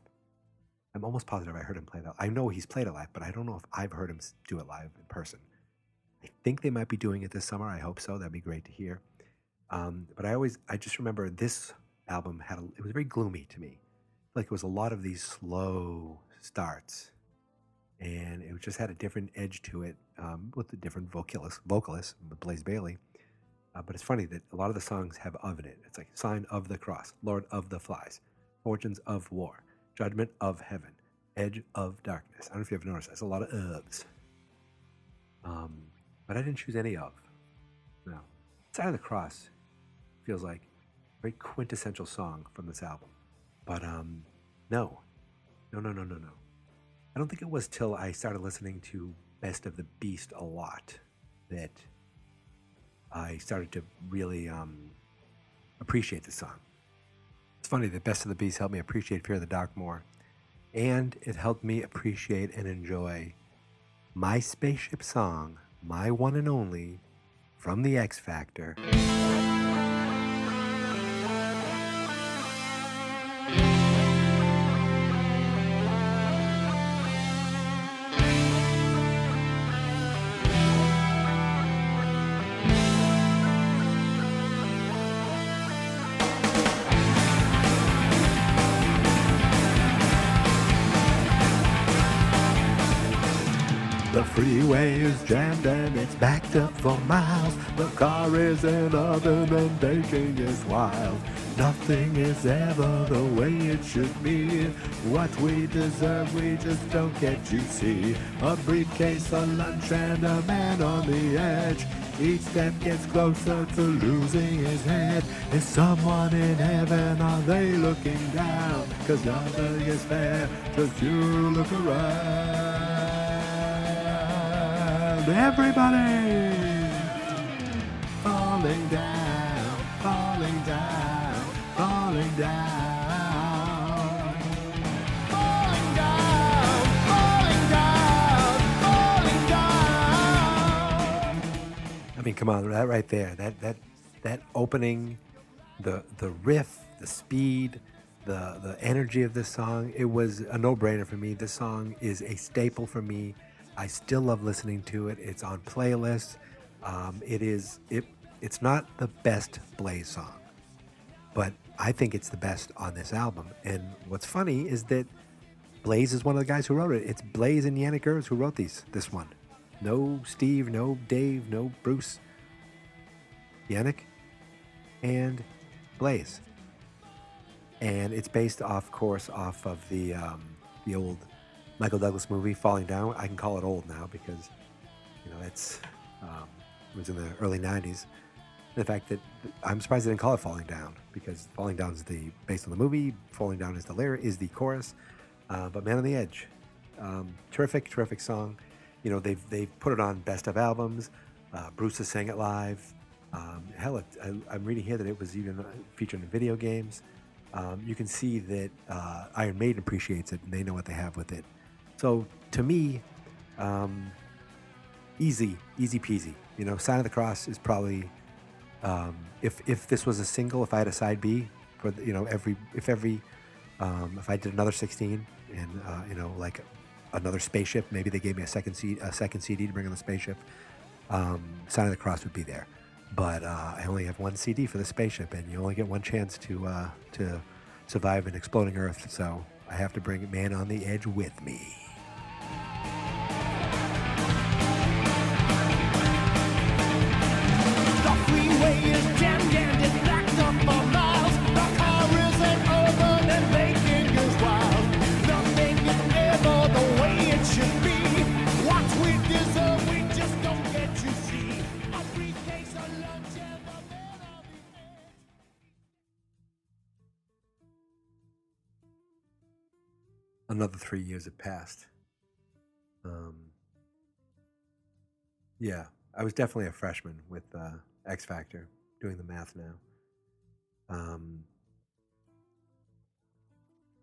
I'm almost positive I heard him play that. I know he's played it live, but I don't know if I've heard him do it live in person. I think they might be doing it this summer. I hope so. That'd be great to hear. Um, but I always, I just remember this album had, a, it was very gloomy to me. Like it was a lot of these slow starts, and it just had a different edge to it um, with the different vocalist, vocalists, Blaze Bayley. Uh, but it's funny that a lot of the songs have of in it. It's like Sign of the Cross, Lord of the Flies, Fortunes of War, Judgment of Heaven, Edge of Darkness. I don't know if you ever noticed, there's a lot of ofs. Um, but I didn't choose any of. No. Sign of the Cross feels like a very quintessential song from this album. But um, no. No, no, no, no, no. I don't think it was till I started listening to Best of the Beast a lot that I started to really um, appreciate the song. It's funny that Best of the Beast helped me appreciate Fear of the Dark more, and it helped me appreciate and enjoy my spaceship song, my one and only, from the X Factor. And it's backed up for miles. The car isn't other than baking is wild. Nothing is ever the way it should be. What we deserve, we just don't get. You see, a briefcase, a lunch, and a man on the edge. Each step gets closer to losing his head. Is someone in heaven? Are they looking down? Cause nothing is fair. Just you look around. Everybody falling down, falling down, falling down. Falling down, falling down, falling down. I mean, come on, that right there, that that that opening, the the riff, the speed, the the energy of this song, it was a no-brainer for me. This song is a staple for me. I still love listening to it. It's on playlists. Um, it is it. It's not the best Blaze song, but I think it's the best on this album. And what's funny is that Blaze is one of the guys who wrote it. It's Blaze and Janick Gers who wrote these. This one, no Steve, no Dave, no Bruce. Janick and Blaze, and it's based, off course, off of the um, the old Michael Douglas movie Falling Down. I can call it old now because you know it's um, it was in the early '90s. The fact that I'm surprised they didn't call it Falling Down because Falling Down is the based on the movie. Falling Down is the lyric is the chorus. Uh, but Man on the Edge, um, terrific, terrific song. You know they've they've put it on best of albums. Uh, Bruce has sang it live. Um, hell, it, I, I'm reading here that it was even uh, featured in video games. Um, you can see that uh, Iron Maiden appreciates it and they know what they have with it. So to me, um, easy, easy peasy. You know, Sign of the Cross is probably um, if if this was a single, if I had a side B for you know every if every um, if I did another 16 and uh, you know like another spaceship, maybe they gave me a second C, a second CD to bring on the spaceship. Um, Sign of the Cross would be there, but uh, I only have one CD for the spaceship, and you only get one chance to uh, to survive an exploding Earth. So I have to bring Man on the Edge with me. Another three years had passed. Um, yeah, I was definitely a freshman with uh, X Factor, doing the math now. Um,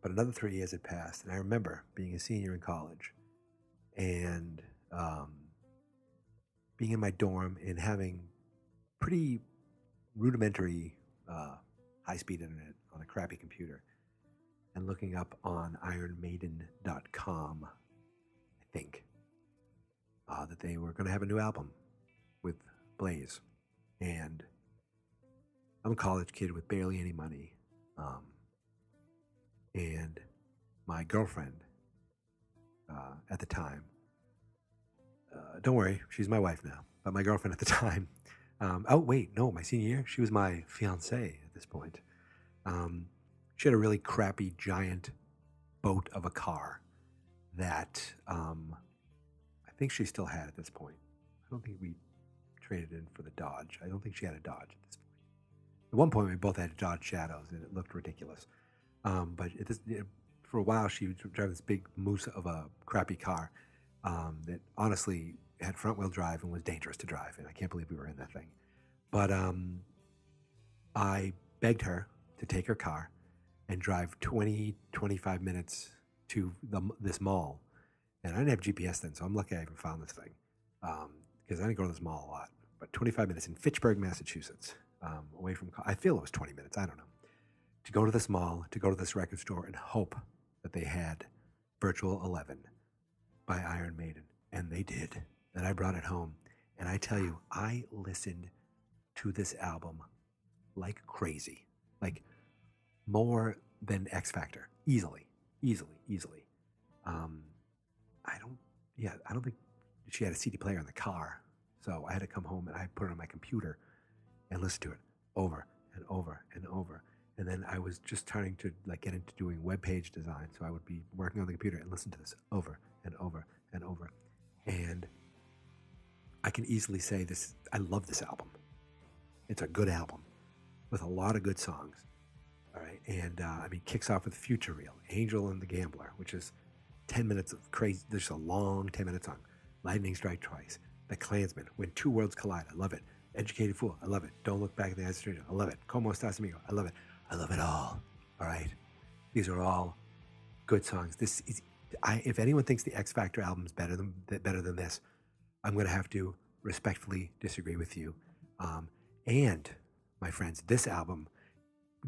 but another three years had passed, and I remember being a senior in college and um, being in my dorm and having pretty rudimentary uh, high speed internet on a crappy computer and looking up on ironmaiden.com, I think, uh, that they were going to have a new album with Blaze. And I'm a college kid with barely any money. Um, and my girlfriend uh, at the time, uh, don't worry, she's my wife now, but my girlfriend at the time, um, oh, wait, no, my senior year, she was my fiance at this point. Um, she had a really crappy giant boat of a car that um, I think she still had at this point. I don't think we traded in for the Dodge. I don't think she had a Dodge at this point. At one point, we both had Dodge Shadows, and it looked ridiculous. Um, but it, it, for a while, she would drive this big moose of a crappy car um, that honestly had front wheel drive and was dangerous to drive. And I can't believe we were in that thing. But um, I begged her to take her car and drive 20, 25 minutes to the, this mall. And I didn't have GPS then, so I'm lucky I even found this thing because I didn't go to this mall a lot. But 25 minutes in Fitchburg, Massachusetts, um, away from, I feel it was 20 minutes, I don't know, to go to this mall, to go to this record store and hope that they had Virtual 11 by Iron Maiden. And they did. And I brought it home. And I tell you, I listened to this album like crazy. Like more than X Factor. Easily. Easily. Easily. Um, I don't, yeah, I don't think she had a CD player in the car. So I had to come home and I put it on my computer and listen to it over and over and over. And then I was just starting to like get into doing web page design. So I would be working on the computer and listen to this over and over and over. And I can easily say this I love this album. It's a good album with a lot of good songs. All right. And uh, I mean, kicks off with Futureal, Angel and the Gambler, which is 10 minutes of crazy. There's a long 10 minute song. Lightning Strike Twice, The Klansman, When Two Worlds Collide. I love it. Educated Fool. I love it. Don't Look Back in the Eyes. I love it. Como Estás Amigo. I love it. I love it all. All right. These are all good songs. This is, I, if anyone thinks the X Factor album is better than better than this, I'm going to have to respectfully disagree with you. Um, and my friends, this album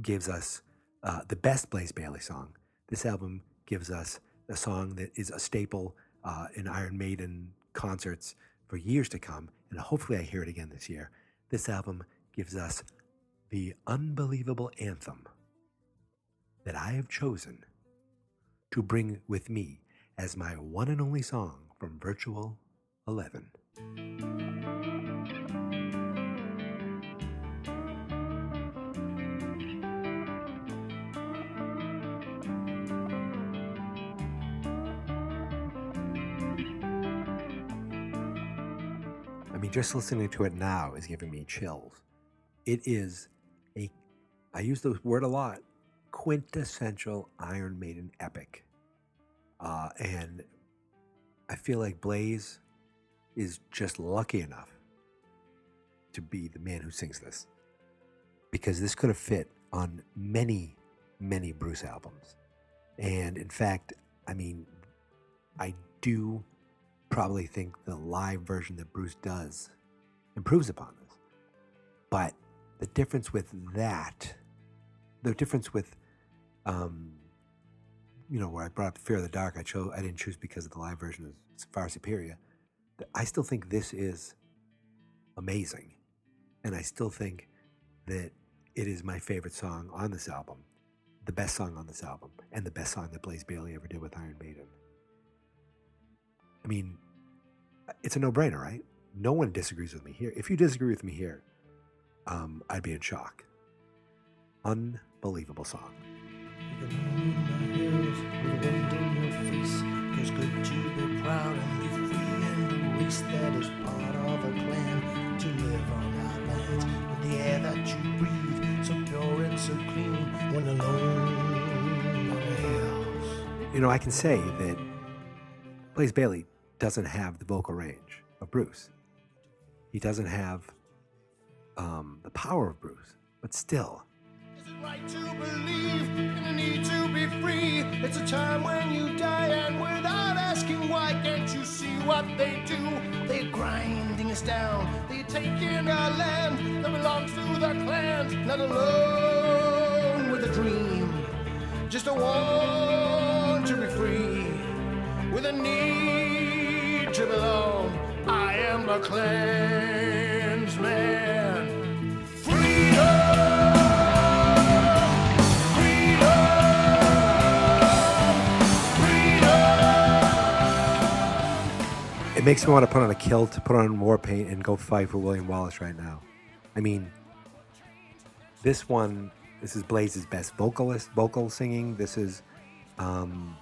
gives us uh, the best Blaze Bayley song. This album gives us a song that is a staple uh, in Iron Maiden concerts for years to come, and hopefully I hear it again this year. This album gives us the unbelievable anthem that I have chosen to bring with me as my one and only song from Virtual 11. Just listening to it now is giving me chills. It is a, I use the word a lot, quintessential Iron Maiden epic. Uh, and I feel like Blaze is just lucky enough to be the man who sings this. Because this could have fit on many, many Bruce albums. And in fact, I mean, I do probably think the live version that Bruce does improves upon this. But the difference with that, the difference with, um, you know, where I brought up Fear of the Dark, I chose I didn't choose because the live version is far superior. I still think this is amazing, and I still think that it is my favorite song on this album, the best song on this album, and the best song that Blaze Bayley ever did with Iron Maiden. I mean, it's a no-brainer, right? No one disagrees with me here. If you disagree with me here, um, I'd be in shock. Unbelievable song. The. You know, I can say that Blaze Bayley doesn't have the vocal range of Bruce. He doesn't have um, the power of Bruce, but still. Right it's a time when you die, and without asking why, can't you see what they do? They're grinding us down, they're taking our land that belongs to the not alone with a dream, just a want to be free, with a need to belong. I am a clansman. It makes me want to put on a kilt, put on war paint, and go fight for William Wallace right now. I mean, this one, this is Blaze's best vocalist, vocal singing. This is, um,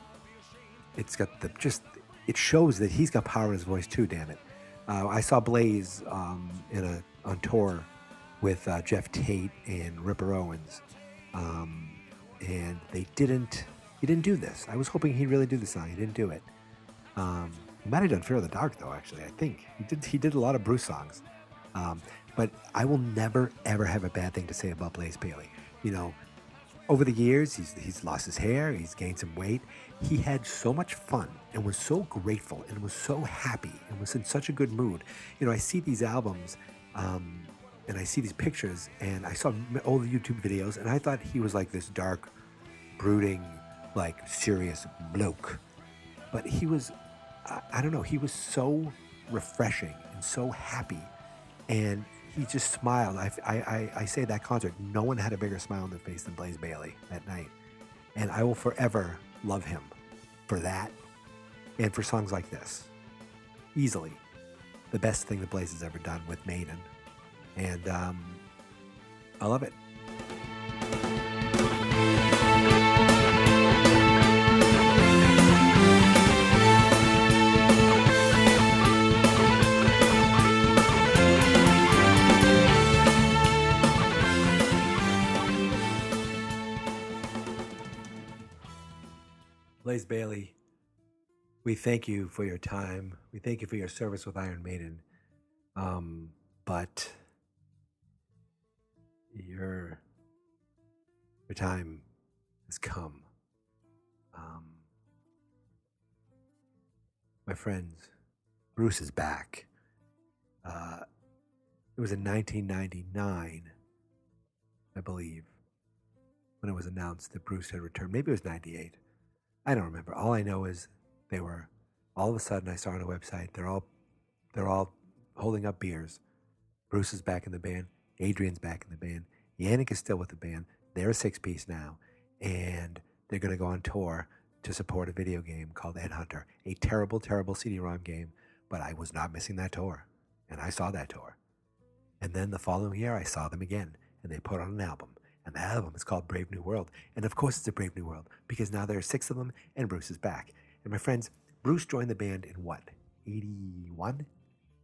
it's got the just, it shows that he's got power in his voice too. Damn it! Uh, I saw Blaze um, in a on tour with uh, Geoff Tate and Ripper Owens, um, and they didn't. He didn't do this. I was hoping he'd really do the song. He didn't do it. Um, he might have done Fear of the Dark though. Actually, I think he did. He did a lot of Bruce songs. Um, but I will never ever have a bad thing to say about Blaze Bayley. You know, over the years, he's he's lost his hair. He's gained some weight. He had so much fun and was so grateful and was so happy and was in such a good mood. You know, I see these albums. Um, and I see these pictures, and I saw all the YouTube videos, and I thought he was like this dark, brooding, like serious bloke but he was I, I don't know he was so refreshing and so happy and he just smiled I, I, I, I say that concert no one had a bigger smile on their face than Blaze Bayley that night and i will forever love him for that and for songs like this. Easily. The best thing that blaze has ever done with maiden. And um, i love it Blaze Bayley, we thank you for your time. We thank you for your service with Iron Maiden. Um, but your your time has come. Um, my friends, Bruce is back. Uh, it was in 1999, I believe, when it was announced that Bruce had returned. Maybe it was 98. I don't remember. All I know is they were all of a sudden I saw on a website they're all they're all holding up beers. Bruce is back in the band. Adrian's back in the band. Janick is still with the band. They're a six piece now, and they're going to go on tour to support a video game called Ed Hunter, a terrible, terrible CD-ROM game. But I was not missing that tour, and I saw that tour. And then the following year, I saw them again, and they put on an album. And the album is called Brave New World. And of course, it's a Brave New World because now there are six of them, and Bruce is back. And my friends, Bruce joined the band in what, 81,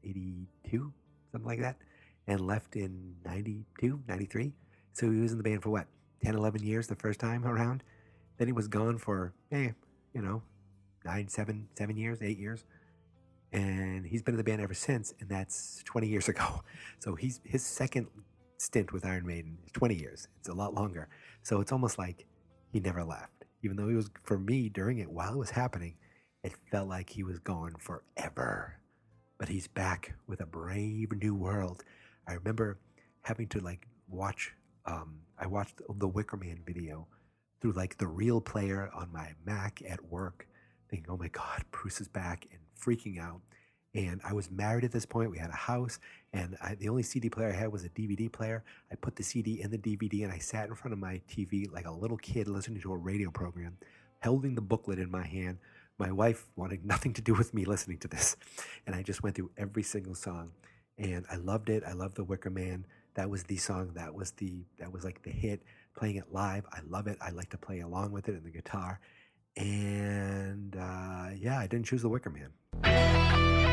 82, something like that, and left in 92, 93. So he was in the band for what, 10, 11 years the first time around? Then he was gone for, eh, you know, nine, seven, seven years, eight years and he's been in the band ever since, and that's 20 years ago. So he's his second stint with Iron Maiden is 20 years. It's a lot longer. So it's almost like he never left. Even though he was for me during it while it was happening, it felt like he was gone forever. But he's back with a brave new world. I remember having to like watch um, I watched the Wicker Man video through like the real player on my Mac at work, thinking, oh my God, Bruce is back and freaking out. And I was married at this point. We had a house, and I, the only CD player I had was a DVD player. I put the CD in the DVD, and I sat in front of my TV like a little kid listening to a radio program, holding the booklet in my hand. My wife wanted nothing to do with me listening to this, and I just went through every single song, and I loved it. I loved the Wicker Man. That was the song. That was the that was like the hit. Playing it live, I love it. I like to play along with it in the guitar, and uh, yeah, I didn't choose the Wicker Man.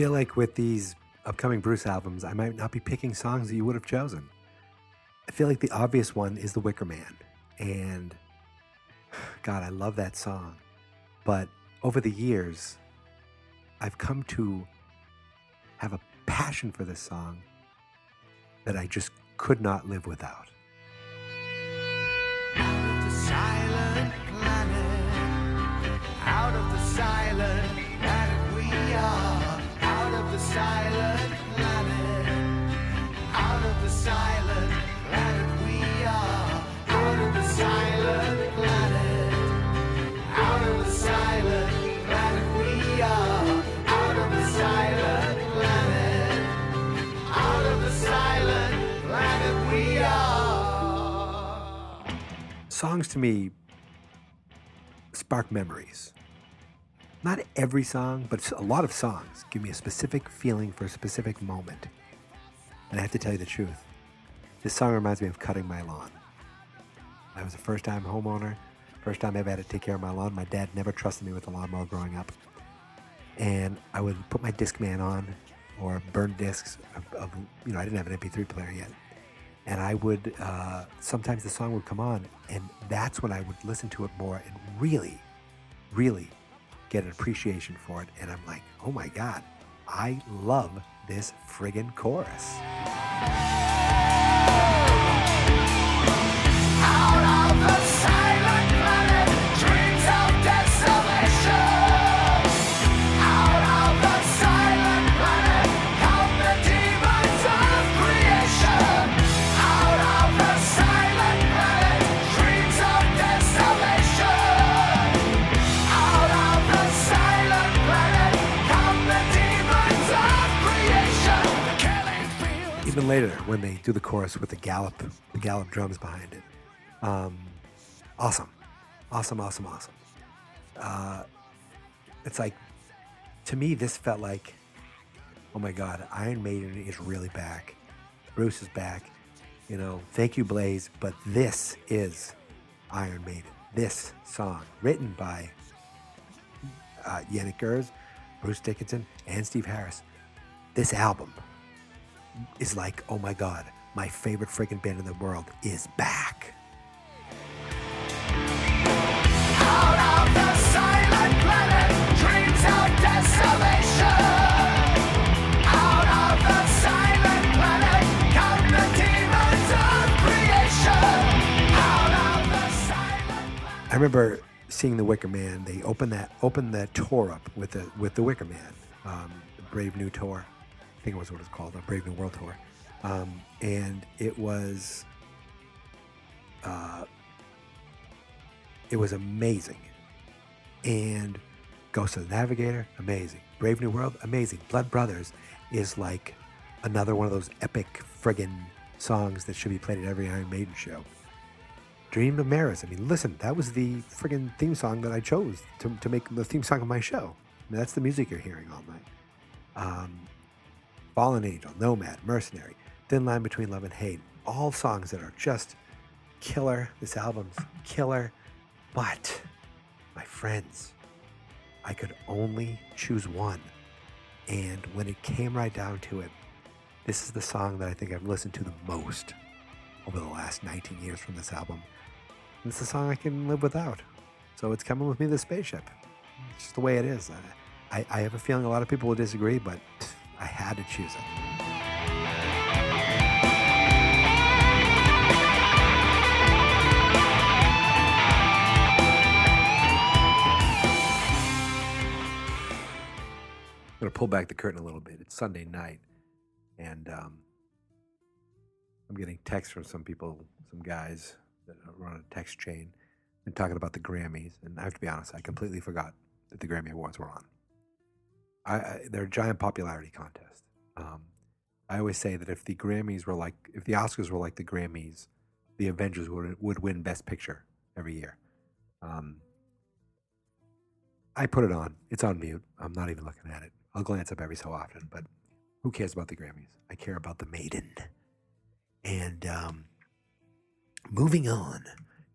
Feel like with these upcoming Bruce albums, I might not be picking songs that you would have chosen. I feel like the obvious one is The Wicker Man. And God, I love that song. But over the years, I've come to have a passion for this song that I just could not live without. Silent planet. Out of the silent planet we are. Out of the silent planet. Out of the silent planet we are. Out of the silent planet. Out of the silent planet we are. songs to me spark memories. Not every song, but a lot of songs give me a specific feeling for a specific moment. And I have to tell you the truth. This song reminds me of cutting my lawn. I was a first time homeowner, first time I ever had to take care of my lawn. My dad never trusted me with a lawnmower growing up. And I would put my Discman on or burn discs of, of you know, I didn't have an MP3 player yet and I would uh, sometimes the song would come on, and that's when I would listen to it more and really, really get an appreciation for it. And I'm like, oh my god, I love this friggin' chorus. Even later, when they do the chorus with the gallop, the gallop drums behind it, um, awesome, awesome, awesome, awesome. Uh, it's like, to me, this felt like, oh my God, Iron Maiden is really back. Bruce is back. You know, thank you, Blaze, but this is Iron Maiden. This song, written by uh, Janick Gers, Bruce Dickinson, and Steve Harris. This album is like, oh my God, my favorite freaking band in the world is back. Out of the silent planet, dreams of desolation. Out of the silent planet, come the demons of creation. Out of the silent I remember seeing the Wicker Man. They opened that opened that tour up with the with the Wicker Man, um, the Brave New Tour. I think it was what it's called, a Brave New World Tour, um, and it was uh, it was amazing. And Ghost of the Navigator, amazing. Brave New World, amazing. Blood Brothers is like another one of those epic friggin' songs that should be played at every Iron Maiden show. Dream of Mirrors. I mean, listen, that was the friggin' theme song that I chose to, to make the theme song of my show. I mean, that's the music you're hearing all night. Um, Fallen Angel, Nomad, Mercenary, Thin Line Between Love and Hate. All songs that are just killer. This album's killer. But, my friends, I could only choose one. And when it came right down to it, this is the song that I think I've listened to the most over the last 19 years from this album. And it's a song I can live without. So it's coming with me, the spaceship. It's just the way it is. I, I, I have a feeling a lot of people will disagree, but I had to choose it. I'm going to pull back the curtain a little bit. It's Sunday night, and um, I'm getting texts from some people, some guys that run a text chain, and talking about the Grammys. And I have to be honest, I completely forgot that the Grammy Awards were on. I, I they're a giant popularity contest. Um, I always say that if the Grammys were like, if the Oscars were like the Grammys, the Avengers would would win Best Picture every year. Um, I put it on. It's on mute. I'm not even looking at it. I'll glance up every so often, but who cares about the Grammys? I care about the Maiden. And um, moving on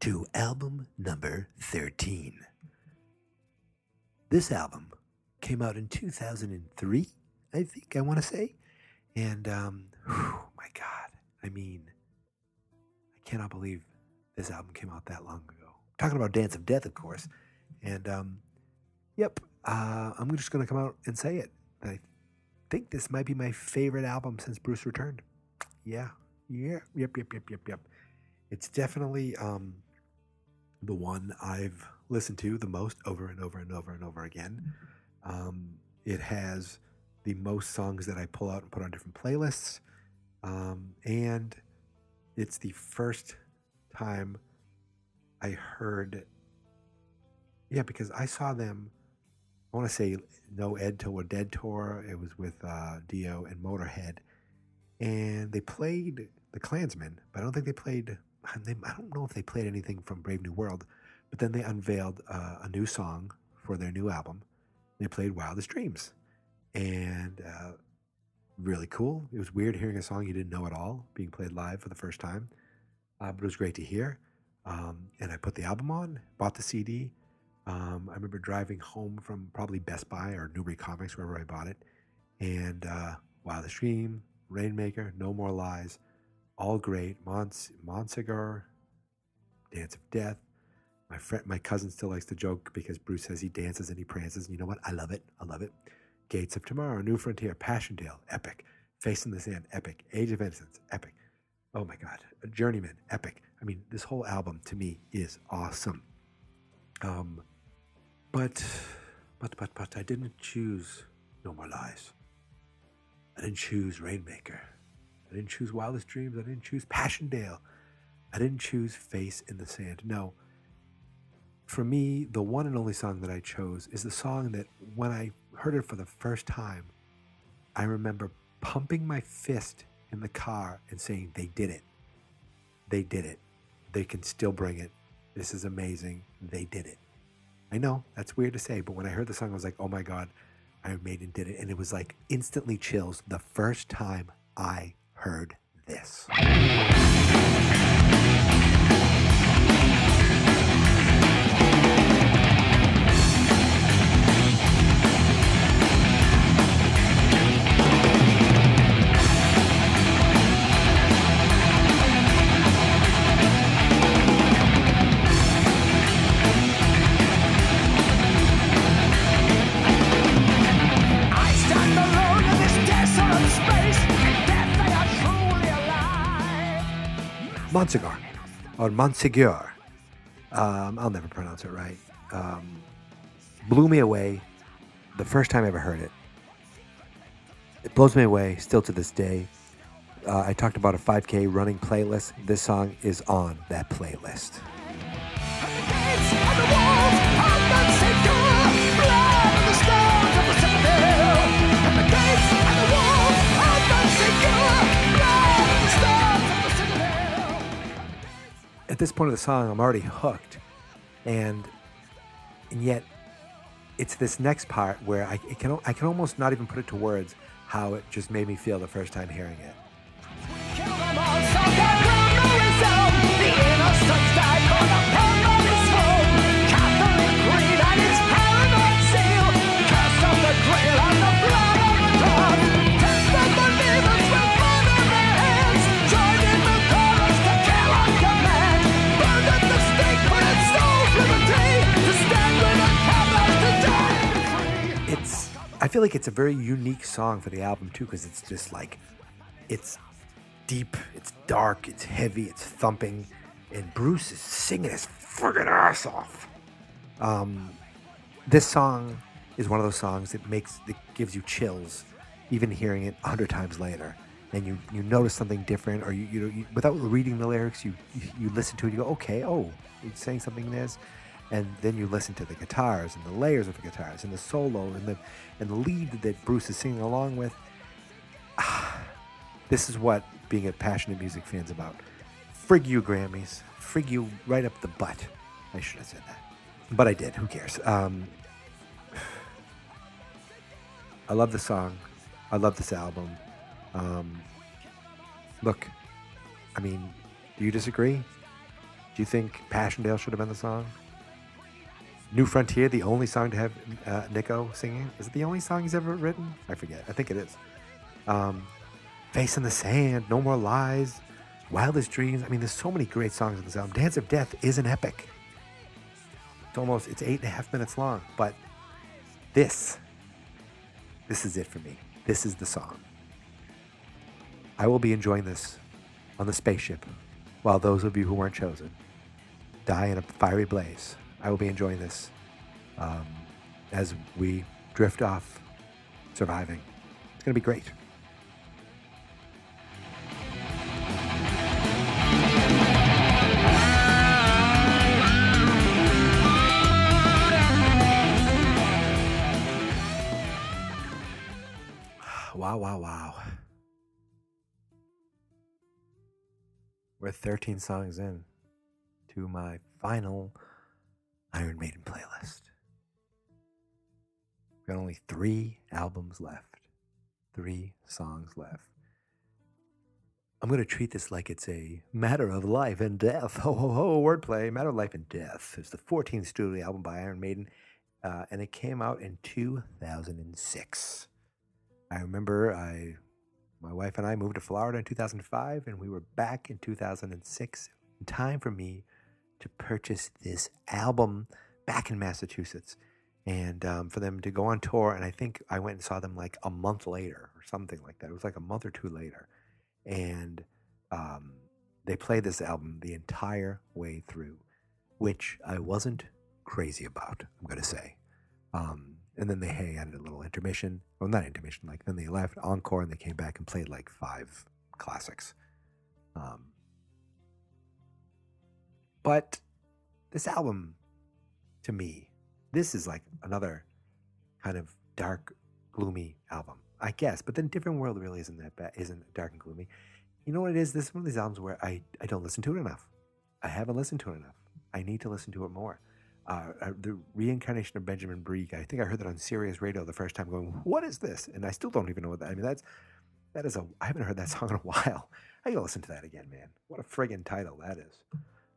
to album number 13. This album came out in 2003, I think I want to say. And um, whew, my God, I mean, I cannot believe this album came out that long ago. Talking about Dance of Death, of course. And um, yep, uh, I'm just going to come out and say it. I think this might be my favorite album since Bruce returned. Yeah, yeah, yep, yep, yep, yep, yep. It's definitely um, the one I've listened to the most over and over and over and over again. Um, it has the most songs that I pull out and put on different playlists. Um, and it's the first time I heard, yeah, because I saw them. I want to say No Ed Till We're Dead tour. It was with uh, Dio and Motorhead, and they played the Clansman, but I don't think they played. I don't know if they played anything from Brave New World, but then they unveiled uh, a new song for their new album. They played Wildest Dreams, and uh, really cool. It was weird hearing a song you didn't know at all being played live for the first time, uh, but it was great to hear. Um, and I put the album on, bought the CD. Um, I remember driving home from probably Best Buy or Newbury Comics, wherever I bought it, and uh, Wildest Dream, Rainmaker, No More Lies, all great. Mons Monsignor, Dance of Death. My friend, my cousin still likes to joke because Bruce says he dances and he prances. And you know what? I love it. I love it. Gates of Tomorrow, New Frontier, Passchendaele, epic. Face in the Sand, epic. Age of Innocence, epic. Oh my God. Journeyman, epic. I mean, this whole album to me is awesome. Um, but, but, but, but, I didn't choose No More Lies. I didn't choose Rainmaker. I didn't choose Wildest Dreams. I didn't choose Passchendaele. I didn't choose Face in the Sand. No. For me, the one and only song that I chose is the song that when I heard it for the first time, I remember pumping my fist in the car and saying, They did it. They did it. They can still bring it. This is amazing. They did it. I know that's weird to say, but when I heard the song, I was like, Oh my God, Iron Maiden did it. And it was like instantly chills the first time I heard this. Alive. Or Monsignor. Um, I'll never pronounce it right. Um, blew me away the first time I ever heard it. It blows me away still to this day. Uh, I talked about a 5K running playlist. This song is on that playlist. At this point of the song, I'm already hooked, and and yet it's this next part where I, can I can almost not even put it to words how it just made me feel the first time hearing it. I feel like it's a very unique song for the album too because it's just like it's deep, it's dark, it's heavy, it's thumping, and Bruce is singing his friggin' ass off. Um, this song is one of those songs that makes that gives you chills, even hearing it a hundred times later. And you, you notice something different, or you, you, you without reading the lyrics, you, you listen to it, you go, okay, oh, he's saying something in this, and then you listen to the guitars and the layers of the guitars and the solo and the and the lead that Bruce is singing along with. this is what being a passionate music fan's about. Frig you, Grammys. Frig you right up the butt. I should have said that. But I did. Who cares? Um, I love the song. I love this album. Um, look, I mean, do you disagree? Do you think Passchendaele should have been the song? New Frontier, the only song to have uh, Nicko singing? Is it the only song he's ever written? I forget. I think it is. Um, Face in the Sand, No More Lies, Wildest Dreams. I mean, there's so many great songs on this album. Dance of Death is an epic. It's almost, it's eight and a half minutes long, but this, this is it for me. This is the song. I will be enjoying this on the spaceship while those of you who weren't chosen die in a fiery blaze. I will be enjoying this um, as we drift off, surviving It's going to be great. Wow, wow, wow. We're 13 songs in to my final Iron Maiden playlist. We've got only three albums left, three songs left. I'm going to treat this like it's a matter of life and death. Ho, ho, ho, wordplay. Matter of Life and Death. It's the 14th studio album by Iron Maiden, uh, and it came out in 2006. I remember I, my wife and I moved to Florida in 2005, and we were back in 2006. In time for me to purchase this album back in Massachusetts, and um, for them to go on tour. And I think I went and saw them like a month later or something like that. It was like a month or two later, and um, they played this album the entire way through, which I wasn't crazy about. I'm gonna say. Um, and then they hey added a little intermission. Well, not intermission. Like then they left encore and they came back and played like five classics. Um, but this album, to me, this is like another kind of dark, gloomy album, I guess. But then Different World really isn't that bad. Isn't dark and gloomy. You know what it is? This is one of these albums where I I don't listen to it enough. I haven't listened to it enough. I need to listen to it more uh, uh, the reincarnation of Benjamin Breeg. I think I heard that on Sirius Radio the first time, going, "What is this?" And I still don't even know what that. I mean, that's that is a. I haven't heard that song in a while. I gotta listen to that again, man. What a friggin' title that is.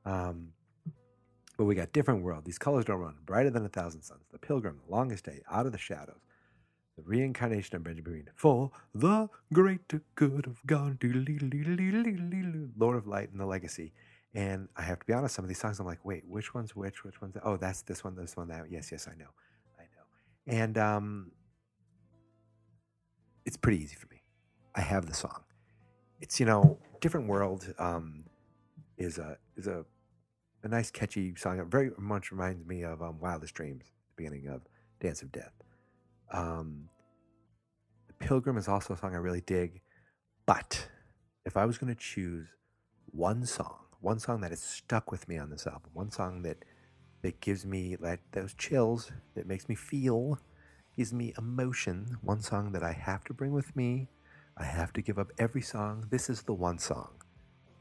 Um, but we got different world. These colors don't run. Brighter than a thousand suns. The Pilgrim. The longest day. Out of the shadows. The reincarnation of Benjamin Breeg. For the greater good of God. Lord of Light and the Legacy. And I have to be honest, some of these songs, I'm like, wait, which one's which? Which one's that? Oh, that's this one, this one, that. Yes, yes, I know. I know. And um, it's pretty easy for me. I have the song. It's, you know, Different World um, is a is a, a nice, catchy song. It very much reminds me of um, Wildest Dreams, the beginning of Dance of Death. Um, the Pilgrim is also a song I really dig. But if I was going to choose one song, one song that has stuck with me on this album, one song that that gives me like those chills, that makes me feel, gives me emotion, one song that I have to bring with me. I have to give up every song. This is the one song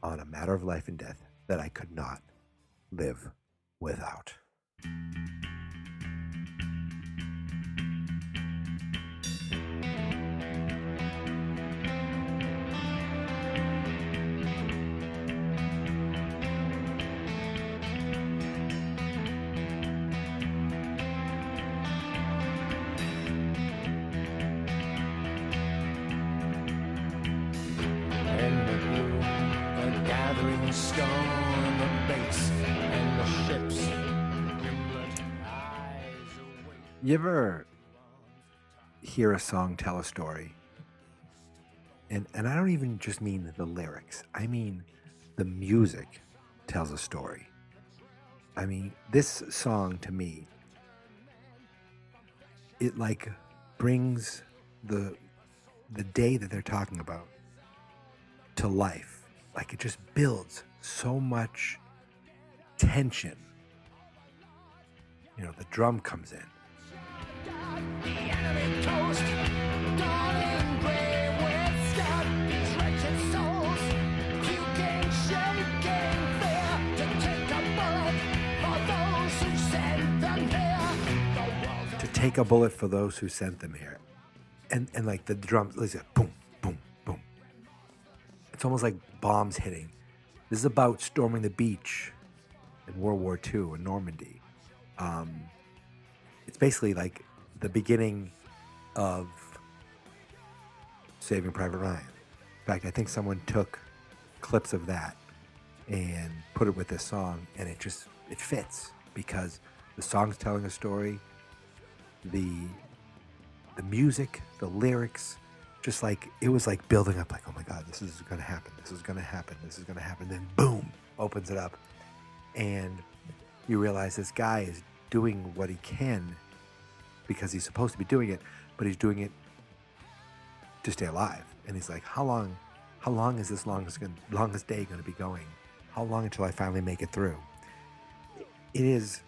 on a matter of life and death that I could not live without. You ever hear a song tell a story? And and I don't even just mean the lyrics. I mean the music tells a story. I mean, this song to me it like brings the the day that they're talking about to life. Like it just builds so much tension. You know, the drum comes in. Take a bullet for those who sent them here. To take a bullet for those who sent them here. And and like the drums, listen, boom, boom, boom. It's almost like bombs hitting. This is about storming the beach in World War II in Normandy. Um, it's basically like the beginning of Saving Private Ryan. In fact, I think someone took clips of that and put it with this song, and it just it fits because the song's telling a story, the the music, the lyrics, just like it was like building up like, oh my god, this is gonna happen, this is gonna happen, this is gonna happen, then boom, opens it up. And you realize this guy is doing what he can because he's supposed to be doing it, but he's doing it to stay alive. And he's like, how long, how long is this longest longest day going to be going? How long until I finally make it through? It is,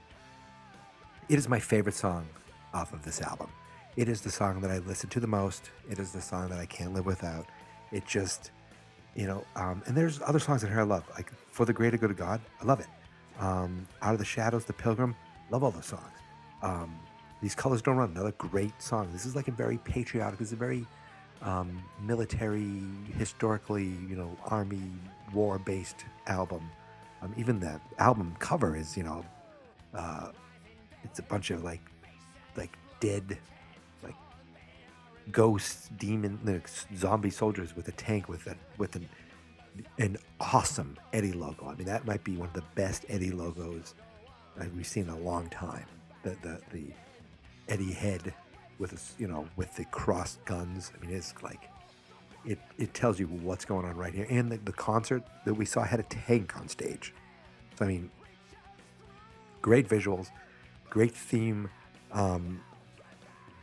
it is my favorite song off of this album. It is the song that I listen to the most. It is the song that I can't live without. It just, you know, um, and there's other songs in here I love, like For the Greater Good of God. I love it. Um, Out of the Shadows, The Pilgrim. Love all those songs. Um, These Colors Don't Run, another great song. This is like a very patriotic, this is a very um, military, historically, you know, army war based album. Um, even the album cover is, you know, uh, it's a bunch of like, like dead, like ghosts, demon, like, zombie soldiers with a tank with a with an an awesome Eddie logo. I mean, that might be one of the best Eddie logos uh, we've seen in a long time. The the the Eddie head with his, you know, with the crossed guns. I mean, it's like it it tells you what's going on right here. And the, the concert that we saw had a tank on stage. So I mean, great visuals, great theme, um,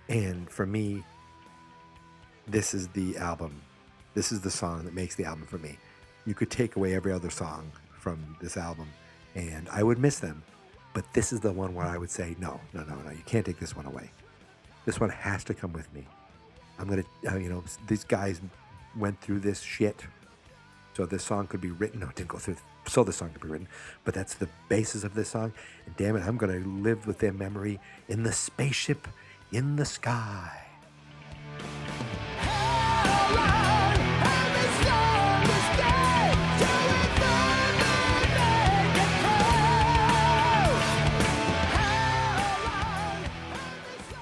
and for me, this is the album. This is the song that makes the album for me. You could take away every other song from this album, and I would miss them. But this is the one where I would say, no, no, no, no, you can't take this one away. This one has to come with me. I'm gonna, uh, you know, these guys went through this shit, so this song could be written. No, didn't go through. So the song could be written, but that's the basis of this song. And damn it, I'm gonna live with their memory in the spaceship in the sky.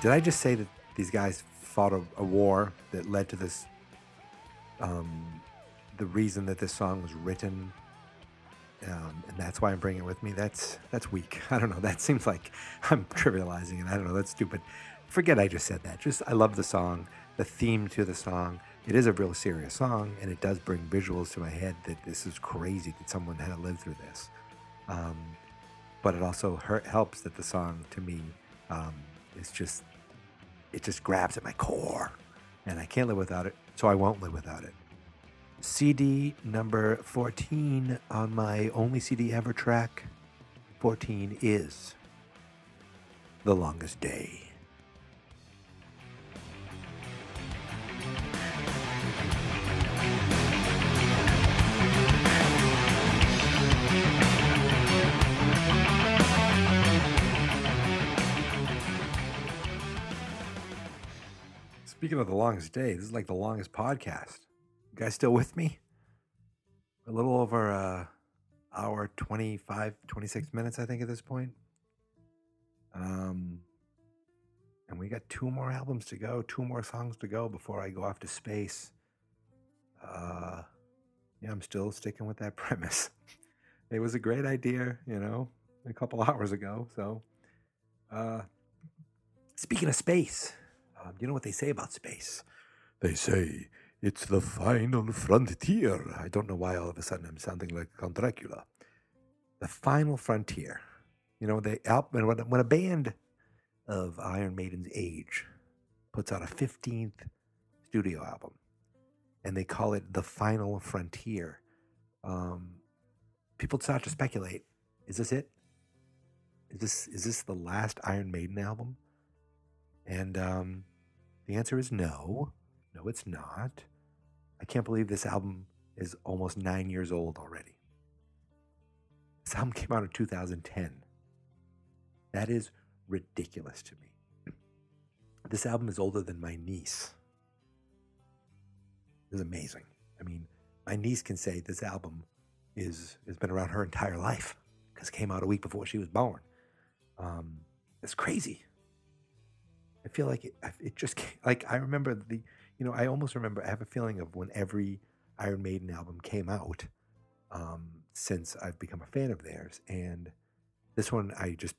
Did I just say that these guys fought a, a war that led to this? Um, the reason that this song was written, um, and that's why I'm bringing it with me. That's that's weak. I don't know. That seems like I'm trivializing it. I don't know. That's stupid. Forget I just said that. Just I love the song, the theme to the song. It is a real serious song, and it does bring visuals to my head that this is crazy that someone had to live through this. Um, but it also hurt, helps that the song to me um, is just it just grabs at my core and I can't live without it, so I won't live without it. CD number 14 on my only CD ever track 14 is The Longest Day. Speaking of the longest day, this is like the longest podcast. You guys still with me? A little over a hour 25, 26 minutes, I think, at this point. Um, and we got two more albums to go, two more songs to go before I go off to space. Uh, yeah, I'm still sticking with that premise. it was a great idea, you know, a couple hours ago. So, uh, speaking of space, um, you know what they say about space? They say it's the final frontier. I don't know why all of a sudden I'm sounding like Count Dracula. The final frontier. You know, they when when a band of Iron Maiden's age puts out a 15th studio album, and they call it the final frontier. Um, people start to speculate: Is this it? Is this is this the last Iron Maiden album? And um, the answer is no. No, it's not. I can't believe this album is almost nine years old already. This album came out in 2010. That is ridiculous to me. This album is older than my niece. This is amazing. I mean, my niece can say this album is has been around her entire life because it came out a week before she was born. Um, it's crazy. I feel like it, it just came, like I remember the you know I almost remember I have a feeling of when every Iron Maiden album came out um, since I've become a fan of theirs, and this one I just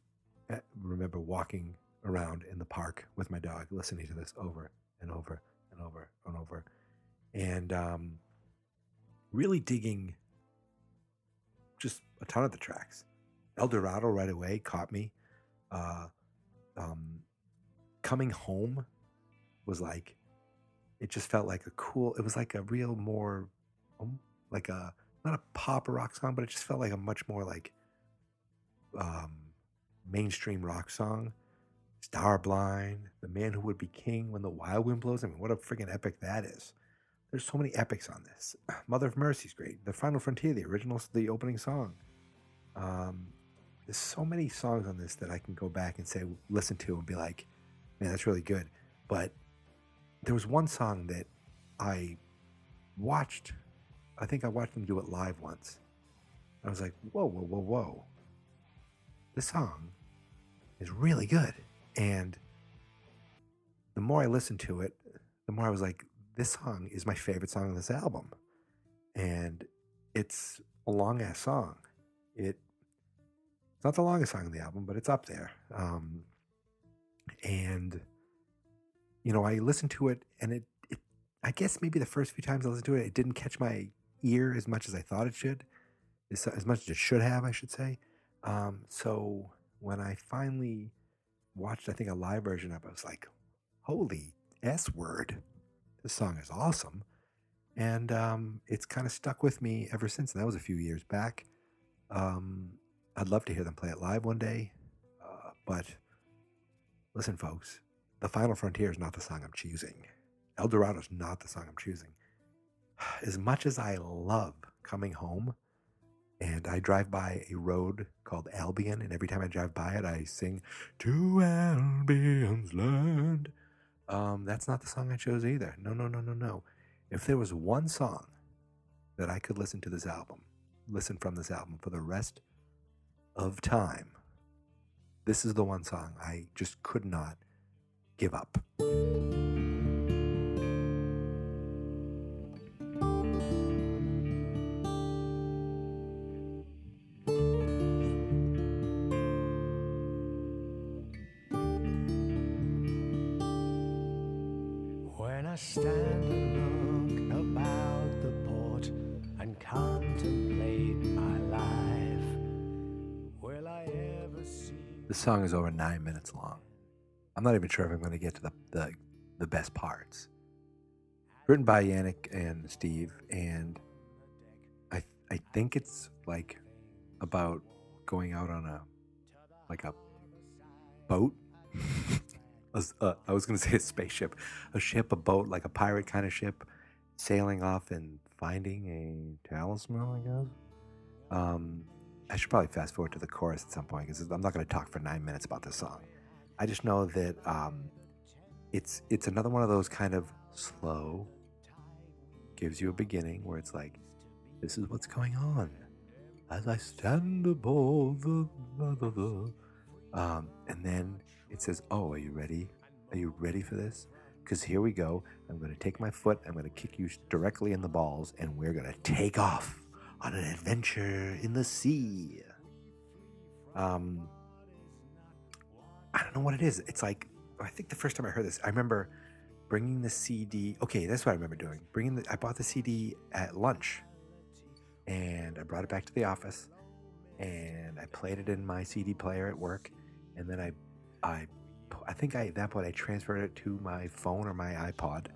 uh, remember walking around in the park with my dog, listening to this over and over and over and over, and um, really digging just a ton of the tracks. El Dorado right away caught me. Uh, um, coming home was like it just felt like a cool. It was like a real more, um, like a not a pop rock song, but it just felt like a much more like um, mainstream rock song. Starblind, The Man Who Would Be King, When the Wild Wind Blows. I mean, what a freaking epic that is. There's so many epics on this. Mother of Mercy's great. The Final Frontier, the original, the opening song. Um, there's so many songs on this that I can go back and say, listen to and be like, man, that's really good. But there was one song that I watched. I think I watched them do it live once. I was like, whoa, whoa, whoa, whoa. This song is really good. And the more I listened to it, the more I was like, this song is my favorite song on this album. And it's a long ass song. It it's not the longest song on the album, but it's up there. Um, and you know, I listened to it, and it, it, I guess maybe the first few times I listened to it, it didn't catch my ear as much as I thought it should, as, as much as it should have, I should say. Um, so when I finally watched, I think a live version of it, I was like, "Holy s word! This song is awesome!" And um, it's kind of stuck with me ever since. And that was a few years back. Um, I'd love to hear them play it live one day, uh, but listen, folks, the Final Frontier is not the song I'm choosing. El Dorado is not the song I'm choosing. As much as I love coming home, and I drive by a road called Albion, and every time I drive by it, I sing "To Albion's Land." Um, that's not the song I chose either. No, no, no, no, no. If there was one song that I could listen to this album, listen from this album for the rest of time, this is the one song I just could not give up. Song is over nine minutes long. I'm not even sure if I'm going to get to the, the, the best parts. Written by Janick and Steve, and I I think it's like about going out on a like a boat. I was, uh, I was going to say a spaceship, a ship, a boat, like a pirate kind of ship, sailing off and finding a talisman. I guess. Um, I should probably fast forward to the chorus at some point because I'm not going to talk for nine minutes about this song. I just know that um, it's it's another one of those kind of slow, gives you a beginning where it's like, this is what's going on as I stand above the. Um, and then it says, "Oh, are you ready? Are you ready for this? Because here we go. I'm going to take my foot. I'm going to kick you directly in the balls, and we're going to take off on an adventure in the sea." Um, I don't know what it is. It's like I think the first time I heard this, I remember bringing the CD. Okay, that's what I remember doing. Bringing the, I bought the CD at lunch, and I brought it back to the office, and I played it in my CD player at work, and then I, I, I think I at that point I transferred it to my phone or my iPod,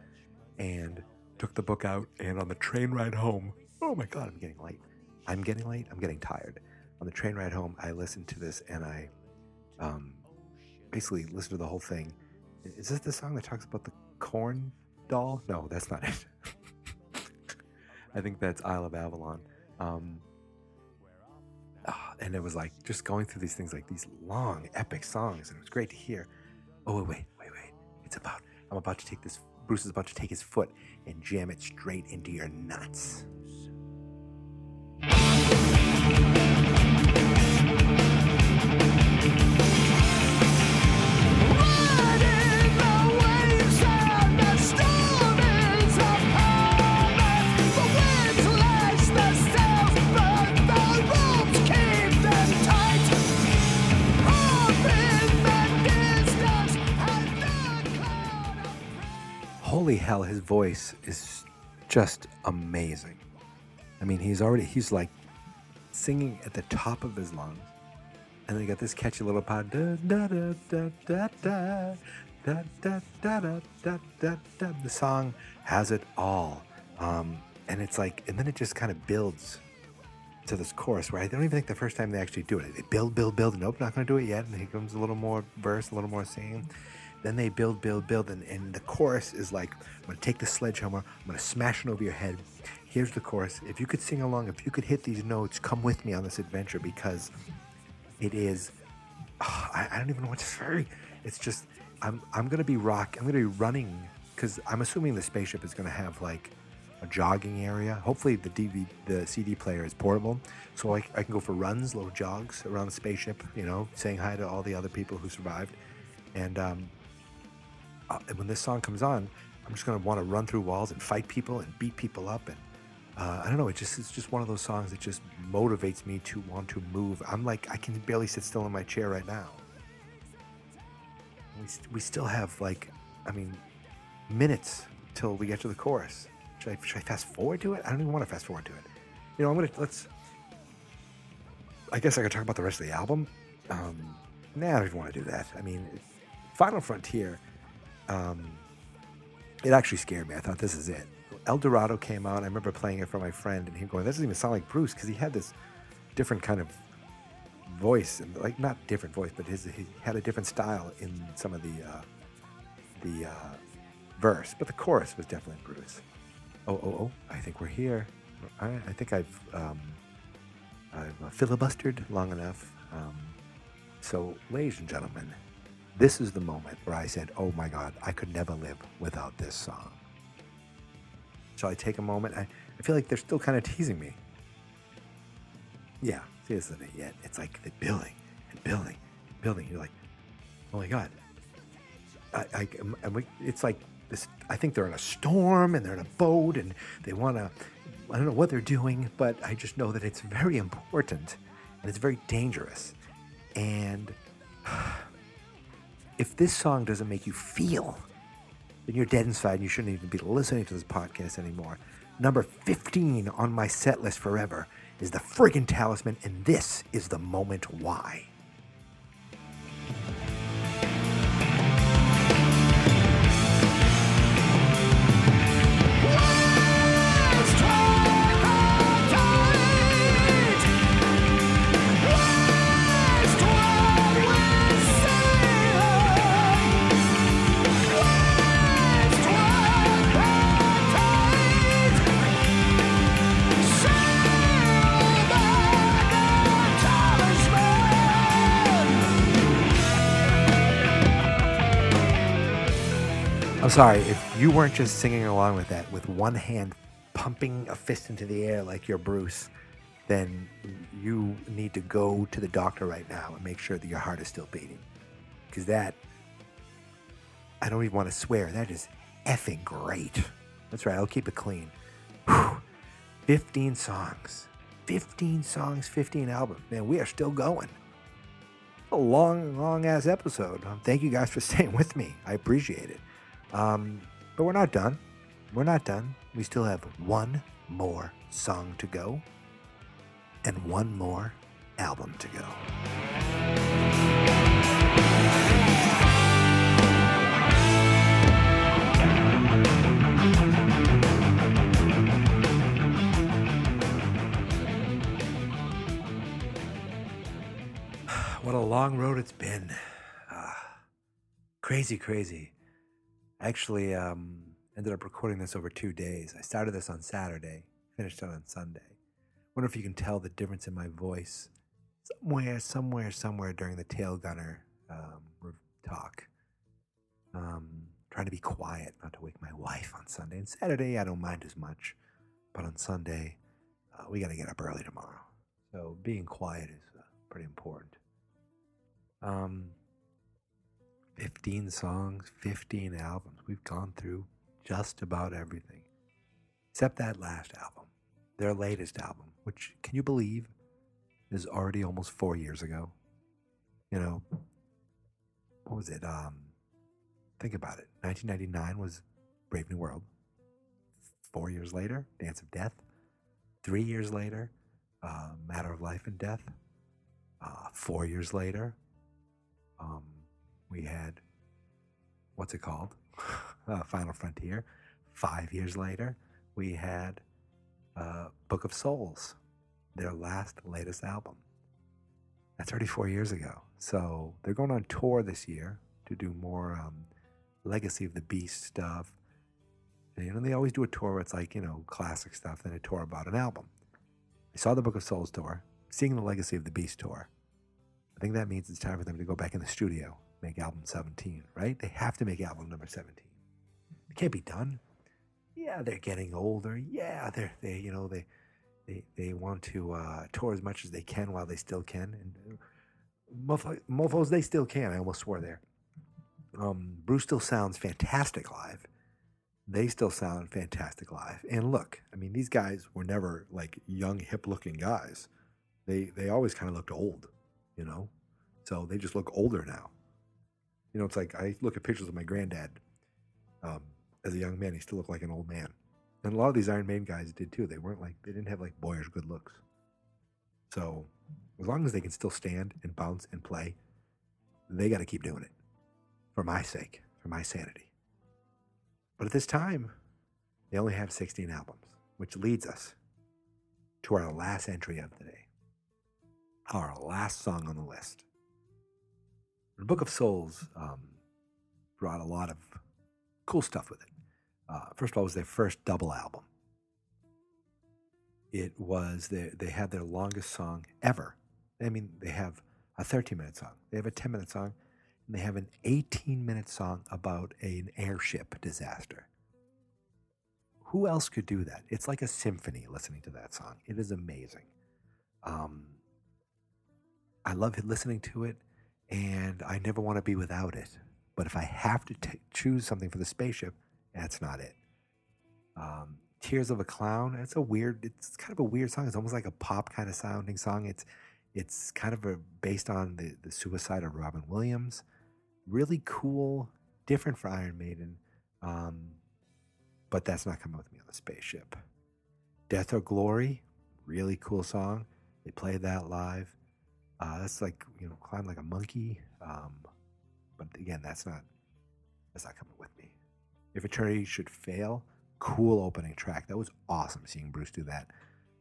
and took the book out. And on the train ride home, oh my god, I'm getting late. I'm getting late. I'm getting tired. On the train ride home, I listened to this, and I, um, basically listened to the whole thing. Is this the song that talks about the corn doll? No, that's not it. I think that's Isle of Avalon. Um, ah, and it was like just going through these things, like these long, epic songs, and it was great to hear. Oh, wait, wait, wait, wait. It's about, I'm about to take this, Bruce is about to take his foot and jam it straight into your nuts. tell his voice is just amazing. I mean, he's already, he's like singing at the top of his lungs. And they got this catchy little part. Da, da, da, da, da, da. Da, da, da, da, da, da, da. The song has it all. Um, and it's like, and then it just kind of builds to this chorus where I don't even think the first time they actually do it. They build, build, build. Nope, not going to do it yet. And here comes a little more verse, a little more singing. Then they build, build, build, and, and the chorus is like, I'm to take the sledgehammer, I'm to smash it over your head. Here's the chorus. If you could sing along, if you could hit these notes, come with me on this adventure because it is Ah, I, I don't even know what to say. It's just I'm I'm gonna be rock. I'm gonna be running because I'm assuming the spaceship is gonna have like a jogging area. Hopefully the DVD, the CD player is portable, so I, I can go for runs, little jogs around the spaceship. You know, saying hi to all the other people who survived. And um, uh, and when this song comes on, I'm just gonna want to run through walls and fight people and beat people up and. Uh, I don't know. It just it's just one of those songs that just motivates me to want to move. I'm like I can barely sit still in my chair right now. We, st- we still have like, I mean, minutes till we get to the chorus. Should I, should I fast forward to it? I don't even want to fast forward to it. You know, I'm gonna let's. I guess I could talk about the rest of the album. Um, nah, I don't even want to do that. I mean, Final Frontier. Um, it actually scared me. I thought this is it. El Dorado came out. I remember playing it for my friend, and him going, "That doesn't even sound like Bruce," because he had this different kind of voice, and like not different voice, but his he had a different style in some of the uh, the uh, verse. But the chorus was definitely Bruce. Oh, oh, oh! I think we're here. I, I think I've um, I've uh, filibustered long enough. Um, so, ladies and gentlemen, this is the moment where I said, "Oh my God, I could never live without this song." Shall I take a moment? I, I feel like they're still kind of teasing me. Yeah, see, isn't it yet. It's like the building and building and building. You're like, oh my God. I, I, um, and we, it's like this. I think they're in a storm and they're in a boat and they want to. I don't know what they're doing, but I just know that it's very important and it's very dangerous. And if this song doesn't make you feel then you're dead inside and you shouldn't even be listening to this podcast anymore. Number 15 on my set list forever is the friggin' talisman, and this is the moment why. Sorry, if you weren't just singing along with that with one hand pumping a fist into the air like you're Bruce, then you need to go to the doctor right now and make sure that your heart is still beating. Because that, I don't even want to swear, that is effing great. That's right, I'll keep it clean. Whew. 15 songs. 15 songs, 15 albums. Man, we are still going. A long, long ass episode. Um, Thank you guys for staying with me. I appreciate it. Um, but we're not done. We're not done. We still have one more song to go and one more album to go. What a long road it's been. Ah, crazy, crazy. I actually um, ended up recording this over two days. I started this on Saturday, finished it on Sunday. Wonder if you can tell the difference in my voice somewhere, somewhere, somewhere during the tail gunner um, talk. Um, trying to be quiet, not to wake my wife on Sunday. And Saturday, I don't mind as much, but on Sunday, uh, we got to get up early tomorrow. So being quiet is uh, pretty important. Um, 15 songs, 15 albums. We've gone through just about everything, except that last album, their latest album, which, can you believe, is already almost four years ago? You know, what was it? Um, think about it. 1999 was Brave New World. Four years later, Dance of Death. Three years later, uh, Matter of Life and Death. Uh, four years later, um, we had what's it called? Uh, Final Frontier. Five years later, we had uh, Book of Souls, their last, latest album. That's 34 years ago. So they're going on tour this year to do more um, Legacy of the Beast stuff. And, you know, they always do a tour where it's like, you know, classic stuff, then a tour about an album. I saw the Book of Souls tour, seeing the Legacy of the Beast tour. I think that means it's time for them to go back in the studio, make album 17, right? They have to make album number 17. It can't be done. Yeah, they're getting older. Yeah, they're they you know they they they want to uh, tour as much as they can while they still can. And uh, mofo- mofos, they still can. I almost swore there. Um, Bruce still sounds fantastic live. They still sound fantastic live. And look, I mean, these guys were never like young, hip-looking guys. They they always kind of looked old, you know. So they just look older now. You know, it's like I look at pictures of my granddad um, as a young man. He still looked like an old man. And a lot of these Iron Maiden guys did too. They weren't like they didn't have like boyish good looks. So as long as they can still stand and bounce and play, they got to keep doing it for my sake, for my sanity. But at this time, they only have 16 albums, which leads us to our last entry of the day, our last song on the list. The Book of Souls um, brought a lot of cool stuff with it. Uh, first of all, it was their first double album. It was their, they had their longest song ever. I mean, they have a 13 minute song, they have a 10 minute song, and they have an 18 minute song about an airship disaster. Who else could do that? It's like a symphony listening to that song. It is amazing. Um, I love listening to it, and I never want to be without it. But if I have to t- choose something for the spaceship, that's not it. Um, Tears of a Clown. It's a weird. It's kind of a weird song. It's almost like a pop kind of sounding song. It's it's kind of a, based on the the suicide of Robin Williams. Really cool, different for Iron Maiden. Um, but that's not coming with me on the spaceship. Death or Glory, really cool song. They played that live. Uh, that's like you know, climb like a monkey. Um, but again, that's not that's not coming with me. If Eternity should fail, cool opening track. That was awesome seeing Bruce do that.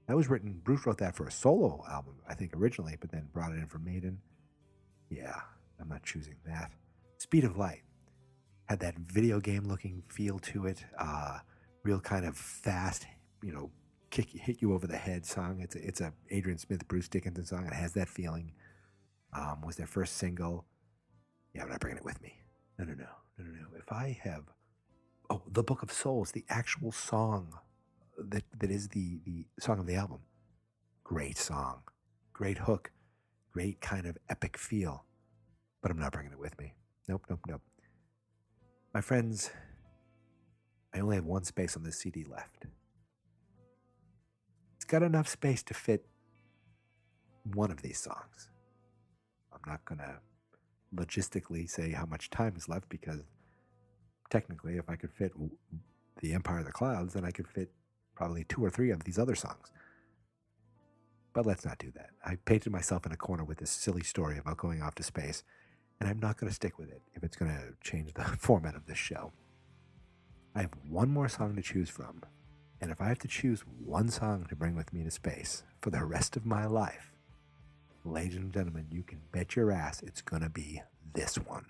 That was written. Bruce wrote that for a solo album, I think originally, but then brought it in for Maiden. Yeah, I'm not choosing that. Speed of Light had that video game looking feel to it. Uh, real kind of fast, you know, kick hit you over the head song. It's a, it's a Adrian Smith, Bruce Dickinson song. It has that feeling. Um, was their first single. Yeah, I'm not bringing it with me. No, no, no, no, no, no. If I have, oh, the Book of Souls, the actual song that that is the the song of the album. Great song, great hook, great kind of epic feel. But I'm not bringing it with me. Nope, nope, nope. My friends, I only have one space on this CD left. Got enough space to fit one of these songs. I'm not going to logistically say how much time is left because technically, if I could fit The Empire of the Clouds, then I could fit probably two or three of these other songs. But let's not do that. I painted myself in a corner with this silly story about going off to space, and I'm not going to stick with it if it's going to change the format of this show. I have one more song to choose from, and if I have to choose one song to bring with me to space for the rest of my life, ladies and gentlemen, you can bet your ass it's going to be this one.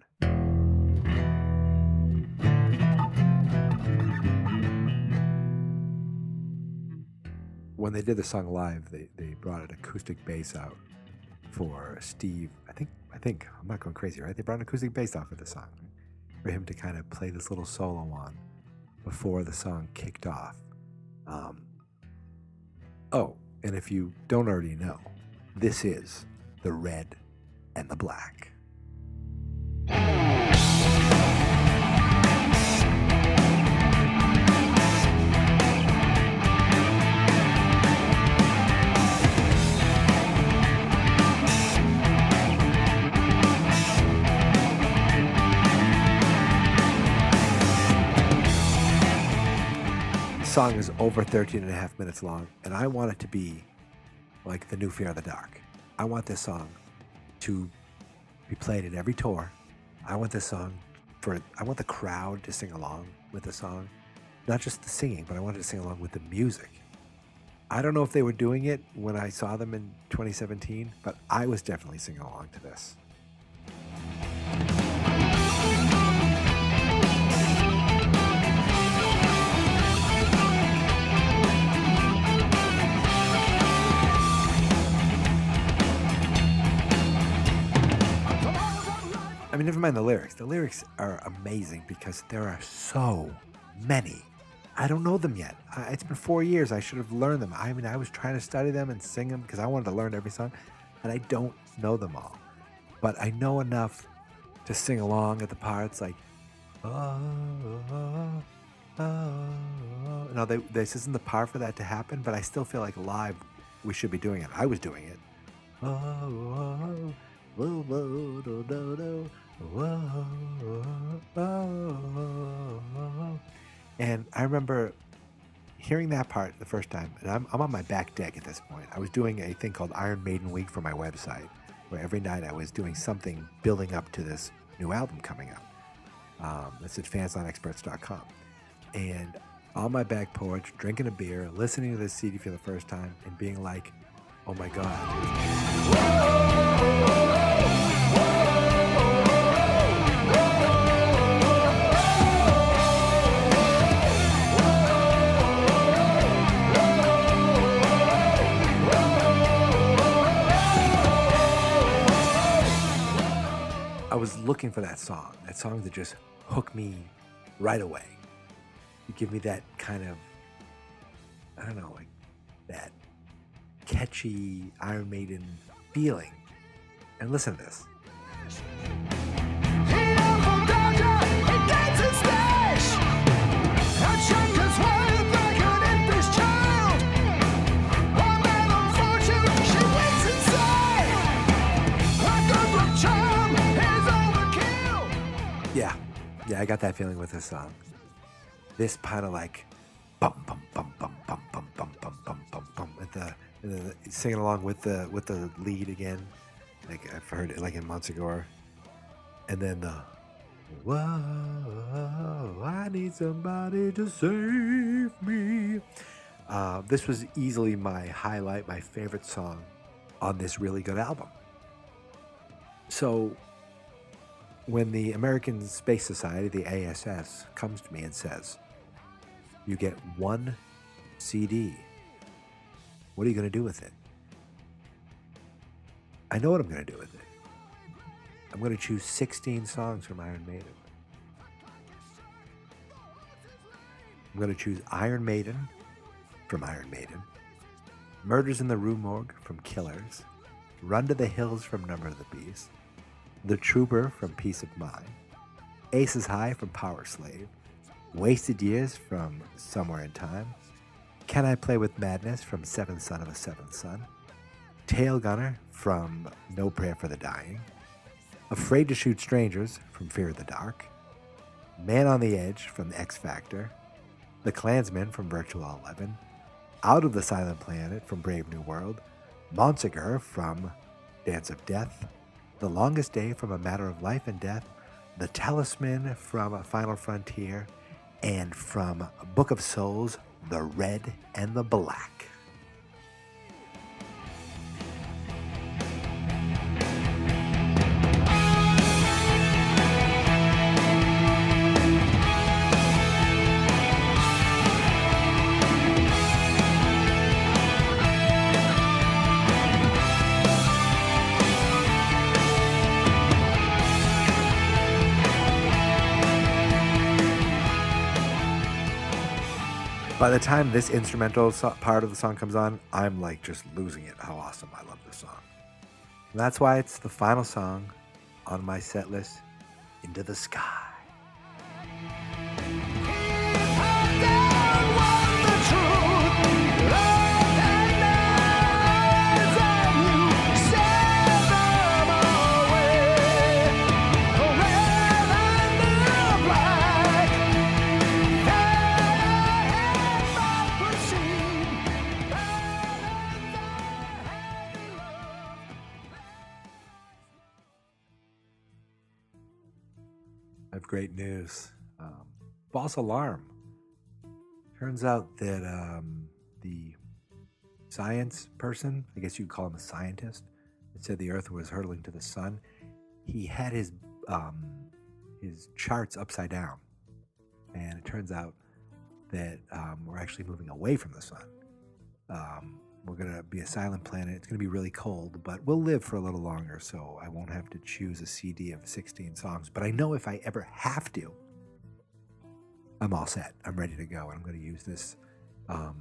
When they did the song live, they, they brought an acoustic bass out for Steve. I think I think I'm not going crazy, right? They brought an acoustic bass out for the song for him to kind of play this little solo on before the song kicked off. Um, oh, and if you don't already know, this is the red and the black. Song is over 13 and a half minutes long, and I want it to be like the new Fear of the Dark. I want this song to be played at every tour. I want this song for I want the crowd to sing along with the song, not just the singing, but I wanted to sing along with the music. I don't know if they were doing it when I saw them in 2017, but I was definitely singing along to this. Mean, never mind the lyrics. The lyrics are amazing because there are so many. I don't know them yet. I, it's been four years. I should have learned them. I mean, I was trying to study them and sing them because I wanted to learn every song, and I don't know them all. But I know enough to sing along at the parts like, oh, oh, oh. No, they, this isn't the part for that to happen, but I still feel like live we should be doing it. I was doing it. Ah, ah, ah, oh, oh, whoa, whoa, do, do, do. Whoa, oh, oh. And I remember hearing that part the first time, and I'm, I'm on my back deck at this point. I was doing a thing called Iron Maiden Week for my website, where every night I was doing something building up to this new album coming out. Um, it's at fansnotexperts.com. And on my back porch, drinking a beer, listening to this CD for the first time, and being like, oh my God. I was looking for that song, that song that just hooked me right away. You give me that kind of, I don't know, like that catchy Iron Maiden feeling. And listen to this. Yeah, yeah, I got that feeling with this song. This kind of like bum bum bum bum bum bum bum bum bum bum bum with the, the singing along with the with the lead again, like I've heard it like in Montsegur, and then the whoa, I need somebody to save me. Uh, this was easily my highlight, my favorite song on this really good album. So when the American Space Society, the ASS, comes to me and says, You get one CD, what are you going to do with it? I know what I'm going to do with it. I'm going to choose 16 songs from Iron Maiden. I'm going to choose Iron Maiden from Iron Maiden, Murders in the Rue Morgue from Killers, Run to the Hills from Number of the Beast, The Trooper from Piece of Mind, Aces High from Powerslave, Wasted Years from Somewhere in Time, Can I Play with Madness from Seventh Son of a Seventh Son, Tail Gunner from No Prayer for the Dying, Afraid to Shoot Strangers from Fear of the Dark, Man on the Edge from X Factor, The Clansman from Virtual Eleven, Out of the Silent Planet from Brave New World, Montsegur from Dance of Death, The Longest Day from A Matter of Life and Death, The Talisman from Final Frontier, and from Book of Souls, The Red and the Black. By the time this instrumental so- part of the song comes on, I'm like just losing it. How awesome I love this song. And that's why it's the final song on my set list, Into the Sky. News. Um, false alarm. Turns out that um, the science person, I guess you'd call him a scientist, that said the Earth was hurtling to the sun, he had his um, his charts upside down, and it turns out that um, we're actually moving away from the sun. We're gonna be a silent planet. It's gonna be really cold, but we'll live for a little longer, so I won't have to choose a CD of 16 songs. But I know if I ever have to, I'm all set. I'm ready to go, and I'm gonna use this um,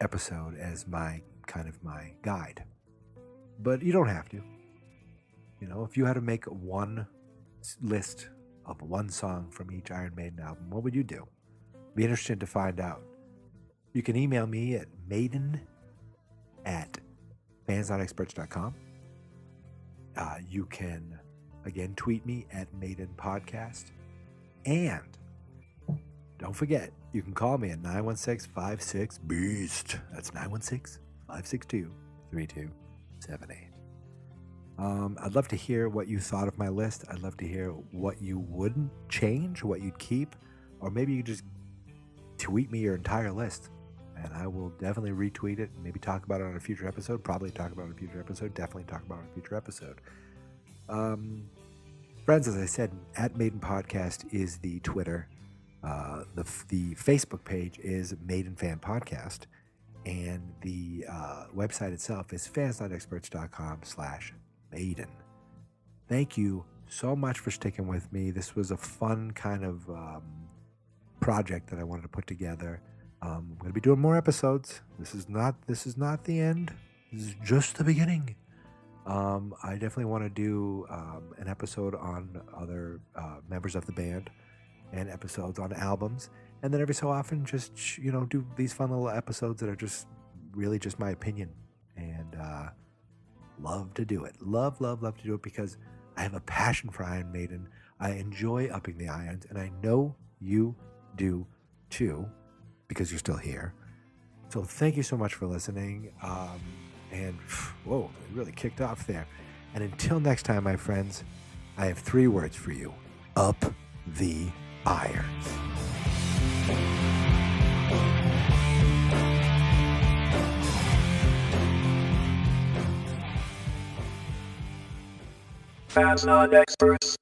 episode as my kind of my guide. But you don't have to. You know, if you had to make one list of one song from each Iron Maiden album, what would you do? Be interested to find out. You can email me at maiden at fansnotexperts.com. Uh, you can, again, tweet me at Maiden Podcast. And don't forget, you can call me at 916 56 Beast. That's 916 562 3278. Um, I'd love to hear what you thought of my list. I'd love to hear what you wouldn't change, what you'd keep, or maybe you just tweet me your entire list and I will definitely retweet it. And maybe talk about it on a future episode. Probably talk about it on a future episode. Definitely talk about it on a future episode. Um, friends, as I said, at Maiden Podcast is the Twitter. Uh, the the Facebook page is Maiden Fan Podcast, and the uh, website itself is fansnotexperts.com slash Maiden. Thank you so much for sticking with me. This was a fun kind of um, project that I wanted to put together. Um, I'm going to be doing more episodes. This is not this is not the end. This is just the beginning. Um, I definitely want to do um, an episode on other uh, members of the band and episodes on albums, and then every so often, just you know, do these fun little episodes that are just really just my opinion, and uh, love to do it. Love, love, love to do it because I have a passion for Iron Maiden. I enjoy upping the irons, and I know you do too because you're still here. So thank you so much for listening. Um, and whoa, it really kicked off there. And until next time, my friends, I have three words for you up the irons. Not experts.